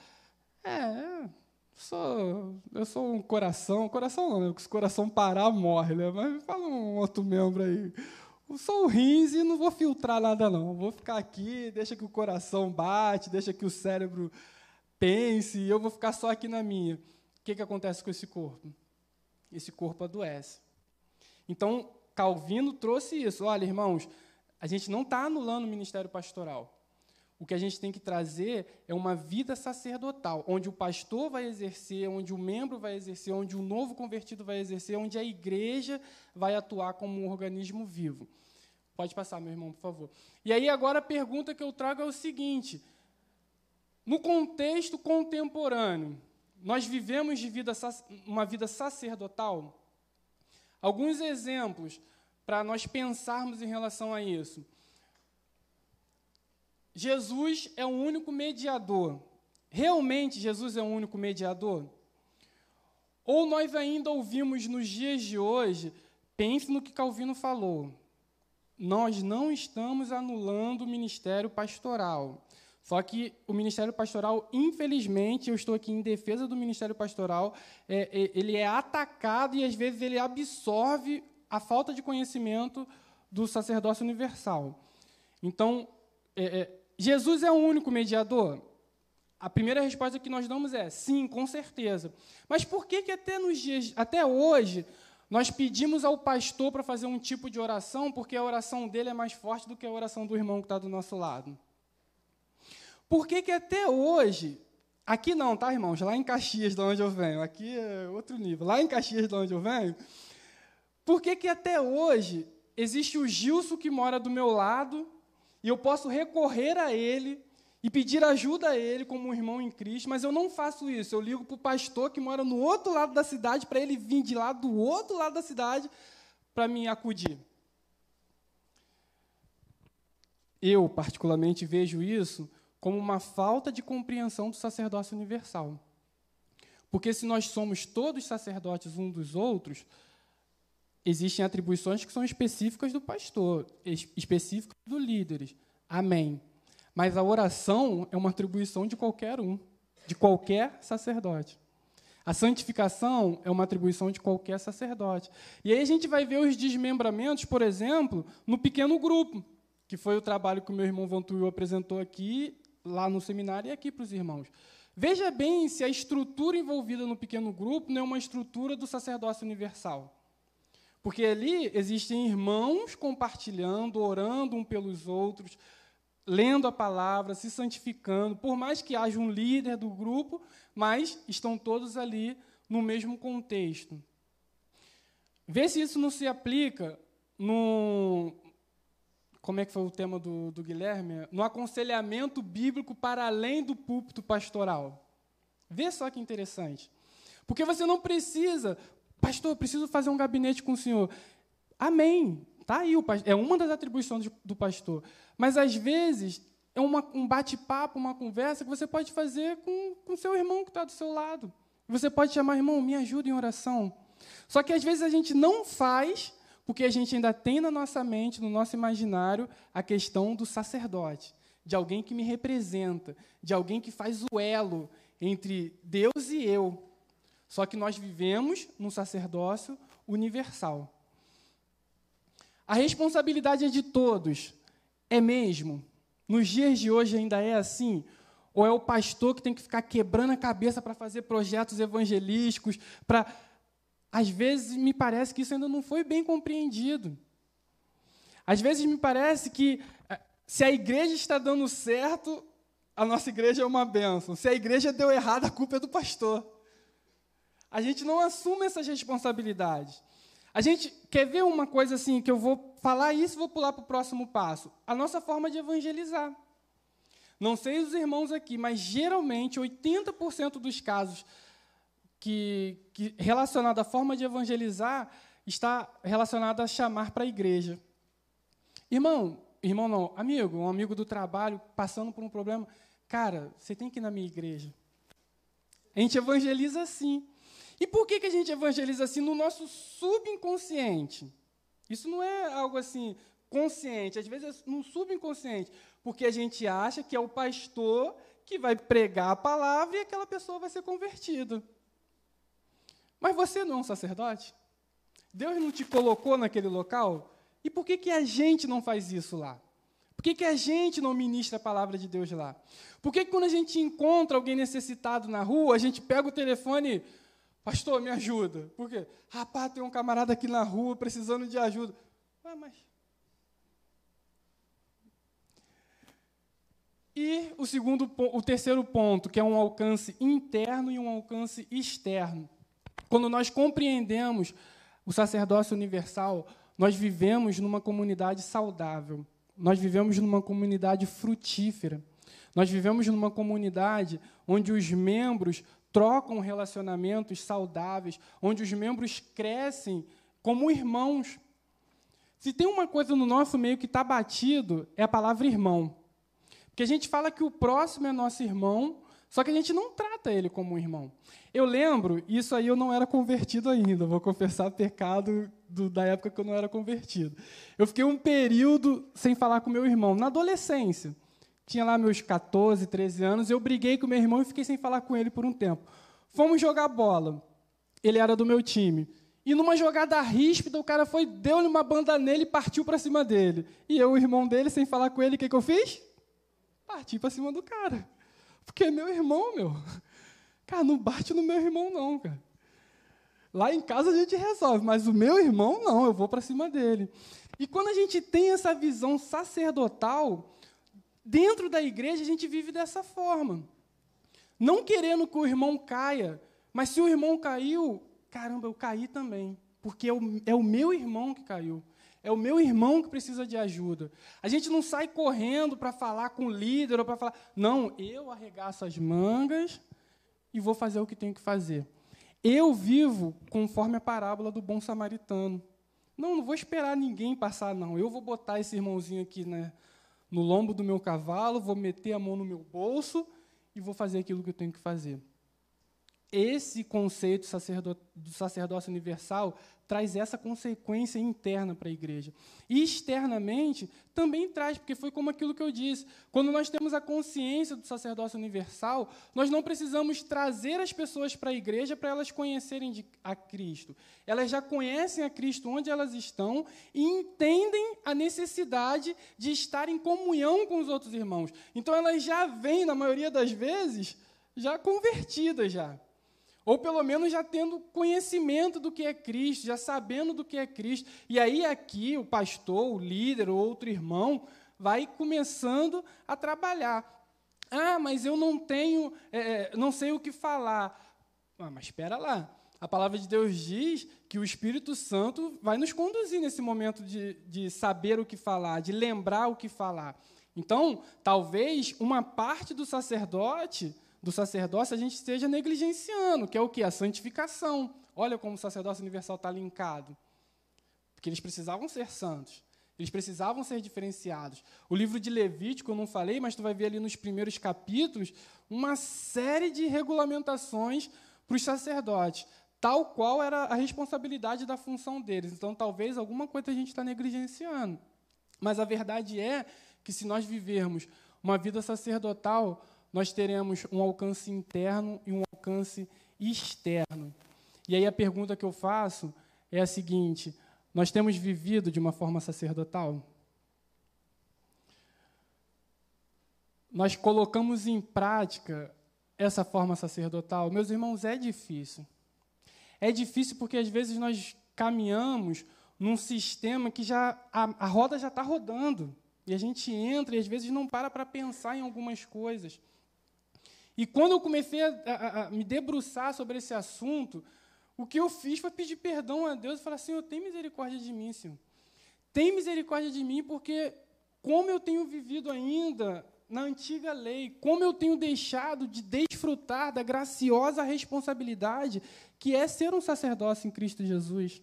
É, sou, eu sou um coração. Coração não, né? se o coração parar, morre, né? Mas fala um outro membro aí sou rins e não vou filtrar nada, não. Vou ficar aqui, deixa que o coração bate, deixa que o cérebro pense, e eu vou ficar só aqui na minha. O que, que acontece com esse corpo? Esse corpo adoece. Então, Calvino trouxe isso. Olha, irmãos, a gente não está anulando o ministério pastoral. O que a gente tem que trazer é uma vida sacerdotal, onde o pastor vai exercer, onde o membro vai exercer, onde o novo convertido vai exercer, onde a igreja vai atuar como um organismo vivo. Pode passar, meu irmão, por favor. E aí, agora, a pergunta que eu trago é o seguinte: no contexto contemporâneo, nós vivemos vida, uma vida sacerdotal? Alguns exemplos para nós pensarmos em relação a isso. Jesus é o único mediador. Realmente Jesus é o único mediador? Ou nós ainda ouvimos nos dias de hoje, pense no que Calvino falou. Nós não estamos anulando o ministério pastoral. Só que o ministério pastoral, infelizmente, eu estou aqui em defesa do ministério pastoral, é, é, ele é atacado e às vezes ele absorve a falta de conhecimento do sacerdócio universal. Então, é, é Jesus é o único mediador? A primeira resposta que nós damos é sim, com certeza. Mas por que, que até, nos dias, até hoje nós pedimos ao pastor para fazer um tipo de oração porque a oração dele é mais forte do que a oração do irmão que está do nosso lado? Por que, que até hoje, aqui não, tá, irmãos? Lá em Caxias, de onde eu venho, aqui é outro nível. Lá em Caxias, de onde eu venho, por que, que até hoje existe o Gilson que mora do meu lado e eu posso recorrer a Ele e pedir ajuda a Ele como um irmão em Cristo, mas eu não faço isso. Eu ligo para o pastor que mora no outro lado da cidade para ele vir de lá do outro lado da cidade para me acudir. Eu, particularmente, vejo isso como uma falta de compreensão do sacerdócio universal. Porque se nós somos todos sacerdotes um dos outros, existem atribuições que são específicas do pastor, específicas do líderes. Amém. Mas a oração é uma atribuição de qualquer um, de qualquer sacerdote. A santificação é uma atribuição de qualquer sacerdote. E aí a gente vai ver os desmembramentos, por exemplo, no pequeno grupo, que foi o trabalho que o meu irmão Vantuil apresentou aqui, lá no seminário e aqui para os irmãos. Veja bem se a estrutura envolvida no pequeno grupo não é uma estrutura do sacerdócio universal. Porque ali existem irmãos compartilhando, orando um pelos outros, lendo a palavra, se santificando, por mais que haja um líder do grupo, mas estão todos ali no mesmo contexto. Vê se isso não se aplica no. Como é que foi o tema do, do Guilherme? No aconselhamento bíblico para além do púlpito pastoral. Vê só que interessante. Porque você não precisa, pastor, preciso fazer um gabinete com o senhor. Amém. Tá aí, é uma das atribuições do pastor. Mas às vezes é uma, um bate-papo, uma conversa que você pode fazer com o seu irmão que está do seu lado. Você pode chamar, irmão, me ajuda em oração. Só que às vezes a gente não faz porque a gente ainda tem na nossa mente, no nosso imaginário, a questão do sacerdote, de alguém que me representa, de alguém que faz o elo entre Deus e eu. Só que nós vivemos num sacerdócio universal. A responsabilidade é de todos. É mesmo? Nos dias de hoje ainda é assim? Ou é o pastor que tem que ficar quebrando a cabeça para fazer projetos evangelísticos, para às vezes me parece que isso ainda não foi bem compreendido. Às vezes me parece que eh, se a igreja está dando certo, a nossa igreja é uma bênção. Se a igreja deu errado, a culpa é do pastor. A gente não assume essas responsabilidades. A gente quer ver uma coisa assim, que eu vou falar isso vou pular para o próximo passo. A nossa forma de evangelizar. Não sei os irmãos aqui, mas geralmente 80% dos casos que, que relacionado à forma de evangelizar está relacionado a chamar para a igreja. Irmão, irmão não, amigo, um amigo do trabalho passando por um problema, cara, você tem que ir na minha igreja. A gente evangeliza assim. E por que, que a gente evangeliza assim no nosso subconsciente? Isso não é algo assim consciente, às vezes é no subconsciente, porque a gente acha que é o pastor que vai pregar a palavra e aquela pessoa vai ser convertida. Mas você não é um sacerdote? Deus não te colocou naquele local? E por que, que a gente não faz isso lá? Por que, que a gente não ministra a palavra de Deus lá? Por que, que quando a gente encontra alguém necessitado na rua, a gente pega o telefone Pastor, me ajuda. Por quê? Rapaz, tem um camarada aqui na rua precisando de ajuda. Ué, mas. E o segundo, o terceiro ponto, que é um alcance interno e um alcance externo. Quando nós compreendemos o sacerdócio universal, nós vivemos numa comunidade saudável. Nós vivemos numa comunidade frutífera. Nós vivemos numa comunidade onde os membros trocam relacionamentos saudáveis, onde os membros crescem como irmãos. Se tem uma coisa no nosso meio que está batido, é a palavra irmão. Porque a gente fala que o próximo é nosso irmão, só que a gente não trata ele como um irmão. Eu lembro, isso aí eu não era convertido ainda, vou confessar pecado do, da época que eu não era convertido. Eu fiquei um período sem falar com meu irmão, na adolescência tinha lá meus 14, 13 anos, eu briguei com meu irmão e fiquei sem falar com ele por um tempo. Fomos jogar bola. Ele era do meu time. E numa jogada ríspida, o cara foi, deu-lhe uma banda nele e partiu para cima dele. E eu, o irmão dele, sem falar com ele, o que, que eu fiz? Parti para cima do cara. Porque é meu irmão, meu. Cara, não bate no meu irmão, não, cara. Lá em casa a gente resolve, mas o meu irmão, não, eu vou para cima dele. E quando a gente tem essa visão sacerdotal, Dentro da igreja, a gente vive dessa forma. Não querendo que o irmão caia, mas se o irmão caiu, caramba, eu caí também. Porque é o, é o meu irmão que caiu. É o meu irmão que precisa de ajuda. A gente não sai correndo para falar com o líder ou para falar. Não, eu arregaço as mangas e vou fazer o que tenho que fazer. Eu vivo conforme a parábola do bom samaritano. Não, não vou esperar ninguém passar, não. Eu vou botar esse irmãozinho aqui né, no lombo do meu cavalo, vou meter a mão no meu bolso e vou fazer aquilo que eu tenho que fazer. Esse conceito do sacerdócio universal traz essa consequência interna para a igreja. E externamente também traz, porque foi como aquilo que eu disse. Quando nós temos a consciência do sacerdócio universal, nós não precisamos trazer as pessoas para a igreja para elas conhecerem a Cristo. Elas já conhecem a Cristo onde elas estão e entendem a necessidade de estar em comunhão com os outros irmãos. Então elas já vêm, na maioria das vezes, já convertidas já. Ou pelo menos já tendo conhecimento do que é Cristo, já sabendo do que é Cristo. E aí aqui o pastor, o líder ou outro irmão vai começando a trabalhar. Ah, mas eu não tenho, é, não sei o que falar. Ah, mas espera lá. A palavra de Deus diz que o Espírito Santo vai nos conduzir nesse momento de, de saber o que falar, de lembrar o que falar. Então, talvez uma parte do sacerdote, do sacerdócio, a gente esteja negligenciando, que é o que? A santificação. Olha como o sacerdócio universal está linkado. Porque eles precisavam ser santos. Eles precisavam ser diferenciados. O livro de Levítico, eu não falei, mas tu vai ver ali nos primeiros capítulos uma série de regulamentações para os sacerdotes, tal qual era a responsabilidade da função deles. Então, talvez alguma coisa a gente está negligenciando. Mas a verdade é que, se nós vivermos uma vida sacerdotal, nós teremos um alcance interno e um alcance externo. E aí a pergunta que eu faço é a seguinte: nós temos vivido de uma forma sacerdotal? Nós colocamos em prática essa forma sacerdotal? Meus irmãos, é difícil. É difícil porque às vezes nós caminhamos num sistema que já a, a roda já está rodando e a gente entra e às vezes não para para pensar em algumas coisas. E quando eu comecei a, a, a, me debruçar sobre esse assunto, o que eu fiz foi pedir perdão a Deus e falar: Senhor, tem misericórdia de mim, Senhor. Tem misericórdia de mim, porque como eu tenho vivido ainda na antiga lei, como eu tenho deixado de desfrutar da graciosa responsabilidade que é ser um sacerdócio em Cristo Jesus,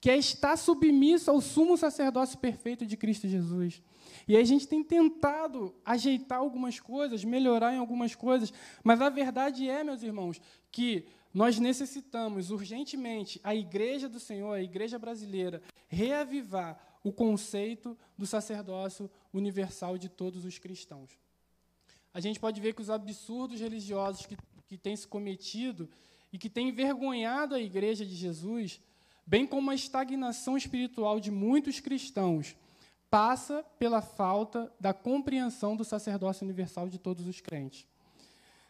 que é estar submisso ao sumo sacerdócio perfeito de Cristo Jesus. E a gente tem tentado ajeitar algumas coisas, melhorar em algumas coisas, mas a verdade é, meus irmãos, que nós necessitamos urgentemente, a Igreja do Senhor, a Igreja brasileira, reavivar o conceito do sacerdócio universal de todos os cristãos. A gente pode ver que os absurdos religiosos que, que têm se cometido e que têm envergonhado a Igreja de Jesus, bem como a estagnação espiritual de muitos cristãos, passa pela falta da compreensão do sacerdócio universal de todos os crentes.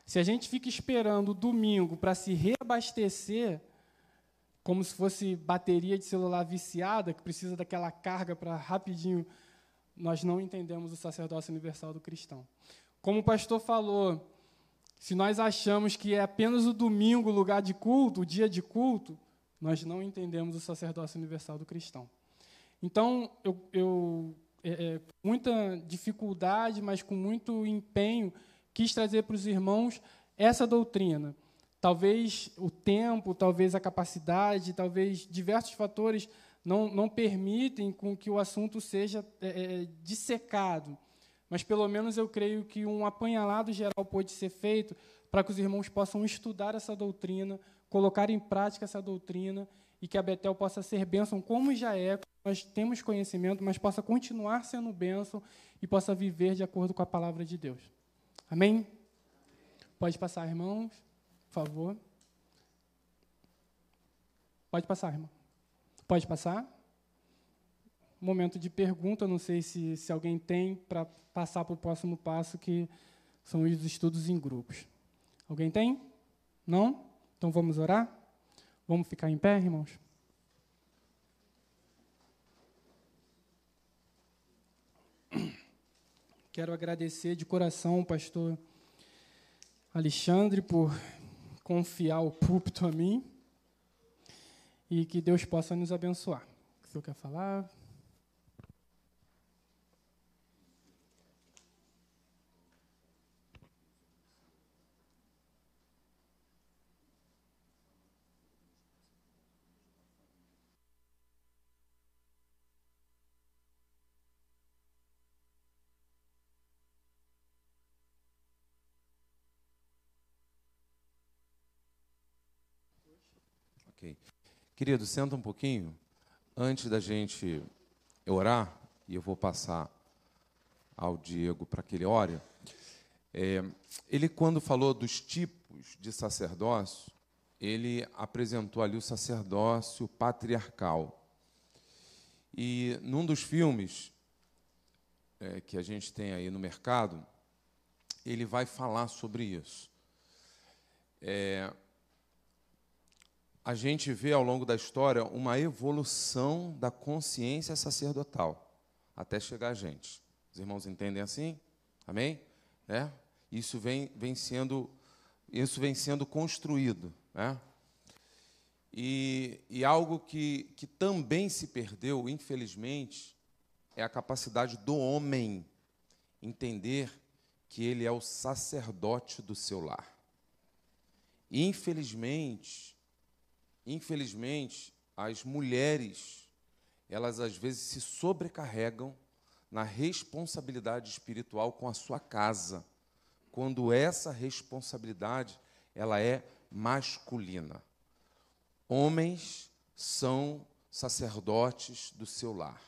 Se a gente fica esperando o domingo para se reabastecer, como se fosse bateria de celular viciada, que precisa daquela carga para rapidinho, nós não entendemos o sacerdócio universal do cristão. Como o pastor falou, se nós achamos que é apenas o domingo o lugar de culto, o dia de culto, nós não entendemos o sacerdócio universal do cristão. Então, eu, eu é, é, muita dificuldade, mas com muito empenho, quis trazer para os irmãos essa doutrina. Talvez o tempo, talvez a capacidade, talvez diversos fatores não, não permitem com que o assunto seja é, é, dissecado. Mas pelo menos eu creio que um apanhalado geral pode ser feito para que os irmãos possam estudar essa doutrina, colocar em prática essa doutrina e que a Betel possa ser bênção, como já é, nós temos conhecimento, mas possa continuar sendo bênção e possa viver de acordo com a palavra de Deus. Amém? Pode passar, irmãos, por favor. Pode passar, irmão. Pode passar. Momento de pergunta, não sei se, se alguém tem para passar para o próximo passo, que são os estudos em grupos. Alguém tem? Não? Então vamos orar? Vamos ficar em pé, irmãos? Quero agradecer de coração o pastor Alexandre por confiar o púlpito a mim e que Deus possa nos abençoar. O senhor quer falar? Querido, senta um pouquinho. Antes da gente orar, e eu vou passar ao Diego para que ele ore. É, ele, quando falou dos tipos de sacerdócio, ele apresentou ali o sacerdócio patriarcal. E num dos filmes é, que a gente tem aí no mercado, ele vai falar sobre isso. É, a gente vê ao longo da história uma evolução da consciência sacerdotal até chegar a gente. Os irmãos entendem assim? Amém? É? Isso vem, vem sendo isso vem sendo construído, né? E, e algo que, que também se perdeu, infelizmente, é a capacidade do homem entender que ele é o sacerdote do seu lar. Infelizmente, infelizmente, as mulheres, elas às vezes se sobrecarregam na responsabilidade espiritual com a sua casa, quando essa responsabilidade ela é masculina. Homens são sacerdotes do seu lar.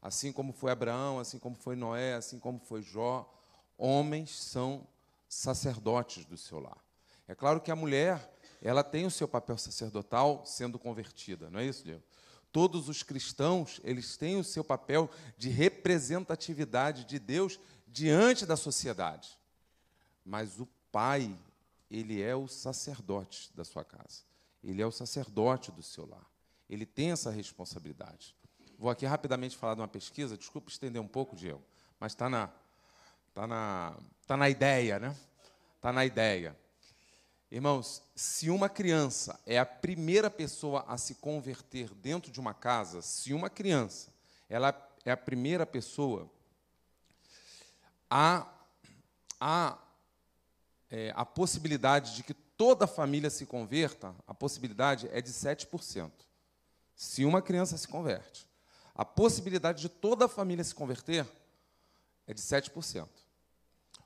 Assim como foi Abraão, assim como foi Noé, assim como foi Jó, homens são sacerdotes do seu lar. É claro que a mulher, ela tem o seu papel sacerdotal sendo convertida, não é isso, Diego? Todos os cristãos, eles têm o seu papel de representatividade de Deus diante da sociedade. Mas o pai, ele é o sacerdote da sua casa. Ele é o sacerdote do seu lar. Ele tem essa responsabilidade. Vou aqui rapidamente falar de uma pesquisa, desculpa estender um pouco, Diego, mas está na, tá na, tá na ideia, né? Está na ideia. Irmãos, se uma criança é a primeira pessoa a se converter dentro de uma casa, se uma criança ela é a primeira pessoa, há, há é, a possibilidade de que toda a família se converta, a possibilidade é de 7%. Se uma criança se converte. A possibilidade de toda a família se converter é de 7%.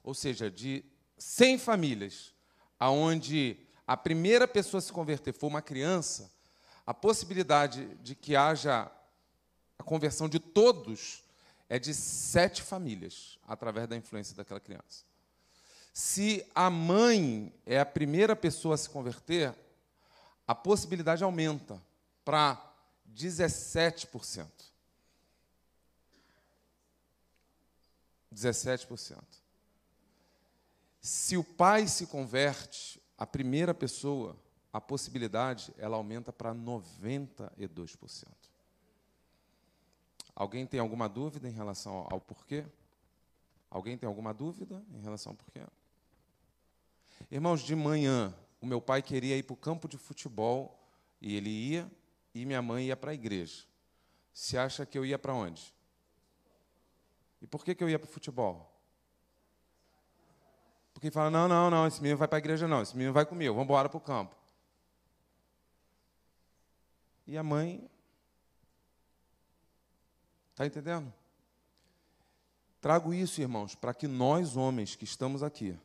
Ou seja, de 100 famílias, aonde a primeira pessoa a se converter for uma criança, a possibilidade de que haja a conversão de todos é de sete famílias, através da influência daquela criança. Se a mãe é a primeira pessoa a se converter, a possibilidade aumenta para 17%. 17%. Se o pai se converte, a primeira pessoa, a possibilidade, ela aumenta para 92%. Alguém tem alguma dúvida em relação ao porquê? Alguém tem alguma dúvida em relação ao porquê? Irmãos, de manhã, o meu pai queria ir para o campo de futebol e ele ia, e minha mãe ia para a igreja. Você acha que eu ia para onde? E por que, que eu ia para o futebol? Porque fala, não, não, não, esse menino vai para a igreja não, esse menino vai comigo, vamos embora para o campo. E a mãe. Está entendendo? Trago isso, irmãos, para que nós, homens que estamos aqui,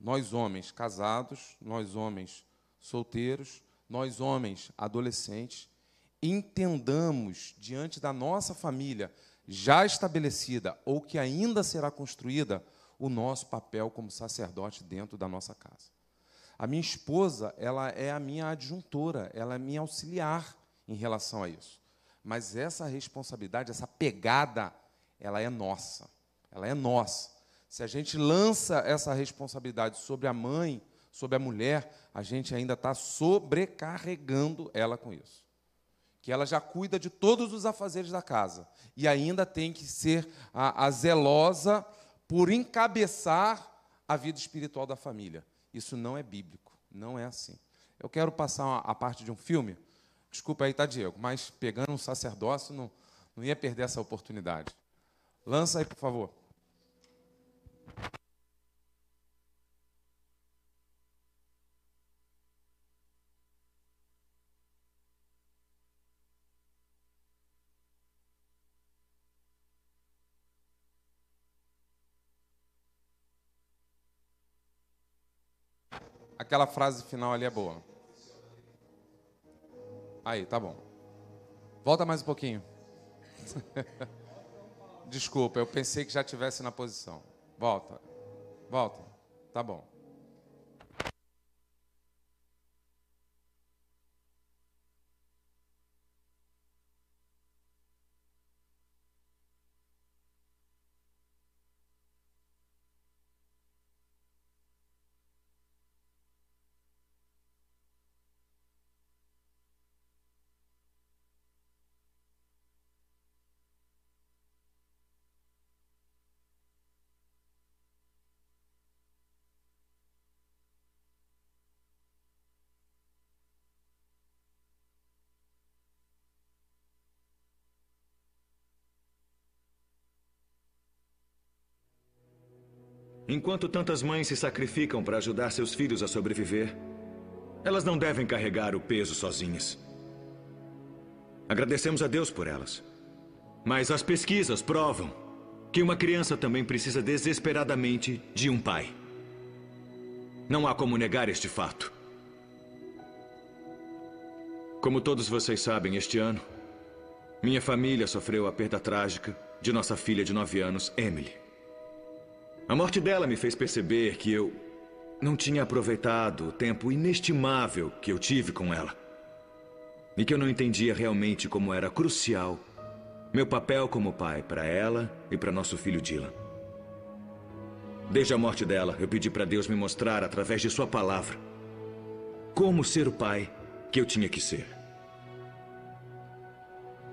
nós, homens casados, nós, homens solteiros, nós, homens adolescentes, entendamos diante da nossa família já estabelecida ou que ainda será construída o nosso papel como sacerdote dentro da nossa casa. A minha esposa, ela é a minha adjuntora, ela é minha auxiliar em relação a isso. Mas essa responsabilidade, essa pegada, ela é nossa. Ela é nossa. Se a gente lança essa responsabilidade sobre a mãe, sobre a mulher, a gente ainda está sobrecarregando ela com isso. Que ela já cuida de todos os afazeres da casa e ainda tem que ser a, a zelosa por encabeçar a vida espiritual da família. Isso não é bíblico, não é assim. Eu quero passar a parte de um filme, desculpa aí, tá, Diego, mas pegando um sacerdócio, não, não ia perder essa oportunidade. Lança aí, por favor. Aquela frase final ali é boa. Aí, tá bom. Volta mais um pouquinho. <laughs> Desculpa, eu pensei que já tivesse na posição. Volta. Volta. Tá bom. Enquanto tantas mães se sacrificam para ajudar seus filhos a sobreviver, elas não devem carregar o peso sozinhas. Agradecemos a Deus por elas. Mas as pesquisas provam que uma criança também precisa desesperadamente de um pai. Não há como negar este fato. Como todos vocês sabem, este ano, minha família sofreu a perda trágica de nossa filha de nove anos, Emily. A morte dela me fez perceber que eu não tinha aproveitado o tempo inestimável que eu tive com ela. E que eu não entendia realmente como era crucial meu papel como pai para ela e para nosso filho Dylan. Desde a morte dela, eu pedi para Deus me mostrar, através de Sua palavra, como ser o pai que eu tinha que ser.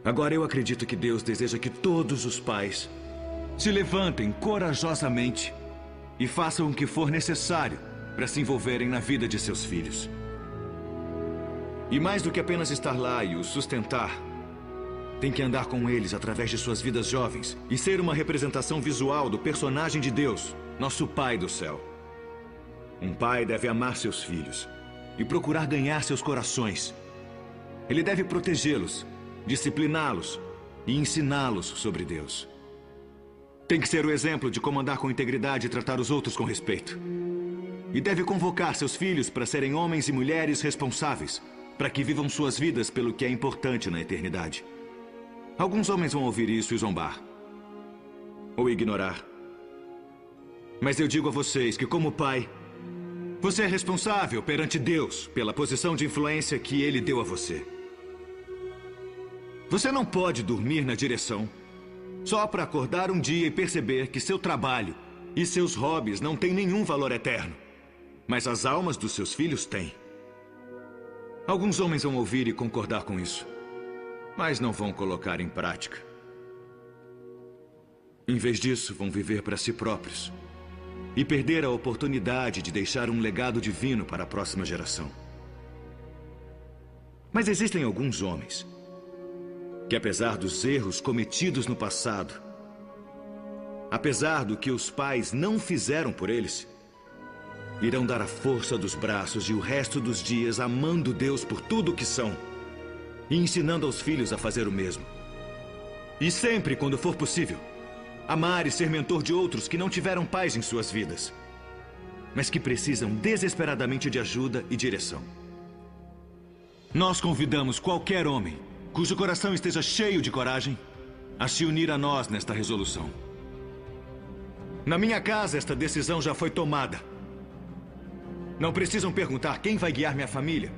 Agora eu acredito que Deus deseja que todos os pais se levantem corajosamente e façam o que for necessário para se envolverem na vida de seus filhos. E mais do que apenas estar lá e os sustentar, tem que andar com eles através de suas vidas jovens e ser uma representação visual do personagem de Deus, nosso Pai do céu. Um pai deve amar seus filhos e procurar ganhar seus corações. Ele deve protegê-los, discipliná-los e ensiná-los sobre Deus. Tem que ser o exemplo de como andar com integridade e tratar os outros com respeito. E deve convocar seus filhos para serem homens e mulheres responsáveis, para que vivam suas vidas pelo que é importante na eternidade. Alguns homens vão ouvir isso e zombar. Ou ignorar. Mas eu digo a vocês que, como pai, você é responsável perante Deus pela posição de influência que Ele deu a você. Você não pode dormir na direção só para acordar um dia e perceber que seu trabalho e seus hobbies não têm nenhum valor eterno. Mas as almas dos seus filhos têm. Alguns homens vão ouvir e concordar com isso mas não vão colocar em prática. Em vez disso, vão viver para si próprios e perder a oportunidade de deixar um legado divino para a próxima geração. Mas existem alguns homens que, apesar dos erros cometidos no passado, apesar do que os pais não fizeram por eles, irão dar a força dos braços e o resto dos dias amando Deus por tudo o que são e ensinando aos filhos a fazer o mesmo. E sempre, quando for possível, amar e ser mentor de outros que não tiveram paz em suas vidas, mas que precisam desesperadamente de ajuda e direção. Nós convidamos qualquer homem cujo coração esteja cheio de coragem a se unir a nós nesta resolução. Na minha casa, esta decisão já foi tomada. Não precisam perguntar quem vai guiar minha família,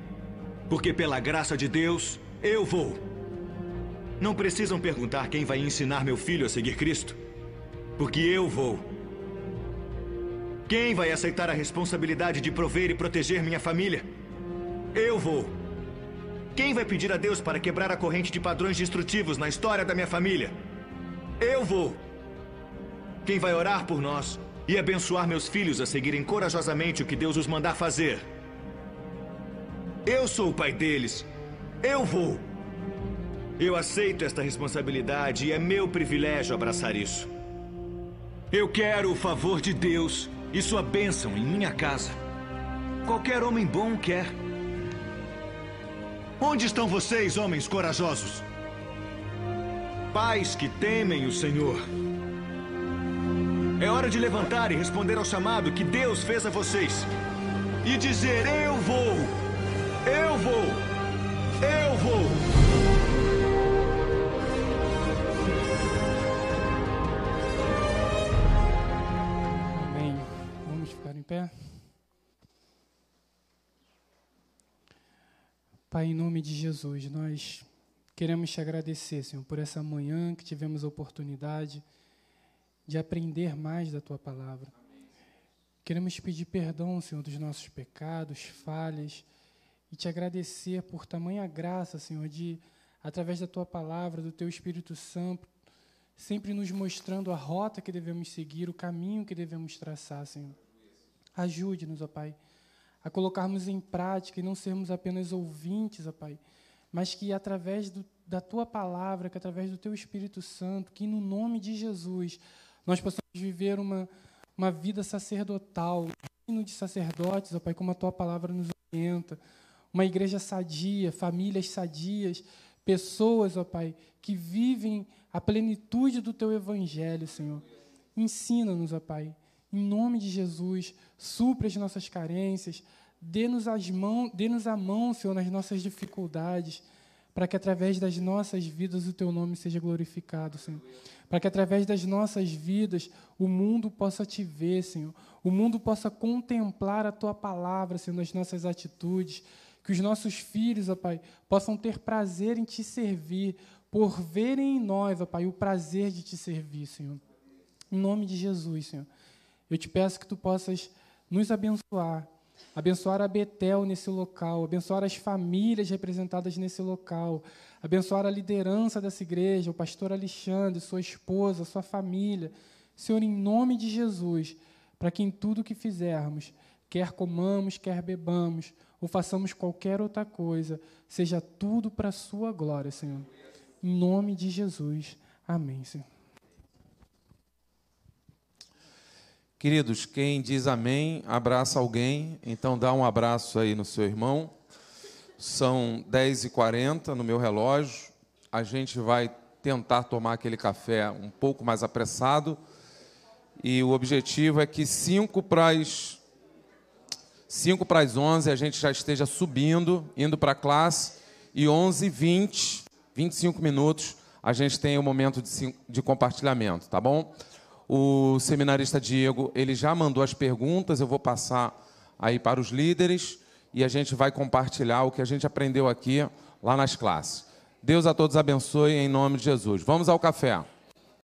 porque, pela graça de Deus, eu vou. Não precisam perguntar quem vai ensinar meu filho a seguir Cristo, porque eu vou. Quem vai aceitar a responsabilidade de prover e proteger minha família? Eu vou. Quem vai pedir a Deus para quebrar a corrente de padrões destrutivos na história da minha família? Eu vou. Quem vai orar por nós e abençoar meus filhos a seguirem corajosamente o que Deus os mandar fazer? Eu sou o pai deles eu vou. Eu aceito esta responsabilidade e é meu privilégio abraçar isso. Eu quero o favor de Deus e sua bênção em minha casa. Qualquer homem bom quer. Onde estão vocês, homens corajosos? Pais que temem o Senhor. É hora de levantar e responder ao chamado que Deus fez a vocês. E dizer: Eu vou! Eu vou! Eu vou! Amém. Vamos ficar em pé. Pai, em nome de Jesus, nós queremos te agradecer, Senhor, por essa manhã que tivemos a oportunidade de aprender mais da tua palavra. Queremos te pedir perdão, Senhor, dos nossos pecados, falhas e te agradecer por tamanha graça, Senhor, de, através da tua palavra, do teu Espírito Santo, sempre nos mostrando a rota que devemos seguir, o caminho que devemos traçar, Senhor. Ajude-nos, ó Pai, a colocarmos em prática e não sermos apenas ouvintes, ó Pai, mas que através do, da tua palavra, que através do teu Espírito Santo, que no nome de Jesus nós possamos viver uma, uma vida sacerdotal, reino de sacerdotes, ó Pai, como a tua palavra nos orienta, uma igreja sadia, famílias sadias, pessoas, ó Pai, que vivem a plenitude do teu evangelho, Senhor. Ensina-nos, ó Pai, em nome de Jesus, supra as nossas carências, dê-nos mãos, dê-nos a mão, Senhor, nas nossas dificuldades, para que através das nossas vidas o teu nome seja glorificado, Senhor. Para que através das nossas vidas o mundo possa te ver, Senhor. O mundo possa contemplar a tua palavra, Senhor, nas nossas atitudes. Que os nossos filhos, ó Pai, possam ter prazer em te servir, por verem em nós, ó Pai, o prazer de te servir, Senhor. Em nome de Jesus, Senhor. Eu te peço que tu possas nos abençoar, abençoar a Betel nesse local, abençoar as famílias representadas nesse local, abençoar a liderança dessa igreja, o pastor Alexandre, sua esposa, sua família. Senhor, em nome de Jesus, para que em tudo que fizermos, quer comamos, quer bebamos, ou façamos qualquer outra coisa, seja tudo para a sua glória, Senhor. Em nome de Jesus. Amém, Senhor. Queridos, quem diz amém, abraça alguém, então dá um abraço aí no seu irmão. São 10h40 no meu relógio. A gente vai tentar tomar aquele café um pouco mais apressado. E o objetivo é que 5 para as 5 para as 11 a gente já esteja subindo, indo para a classe. E 11h20, 25 minutos, a gente tem o um momento de, de compartilhamento, tá bom? O seminarista Diego, ele já mandou as perguntas, eu vou passar aí para os líderes e a gente vai compartilhar o que a gente aprendeu aqui lá nas classes. Deus a todos abençoe em nome de Jesus. Vamos ao café.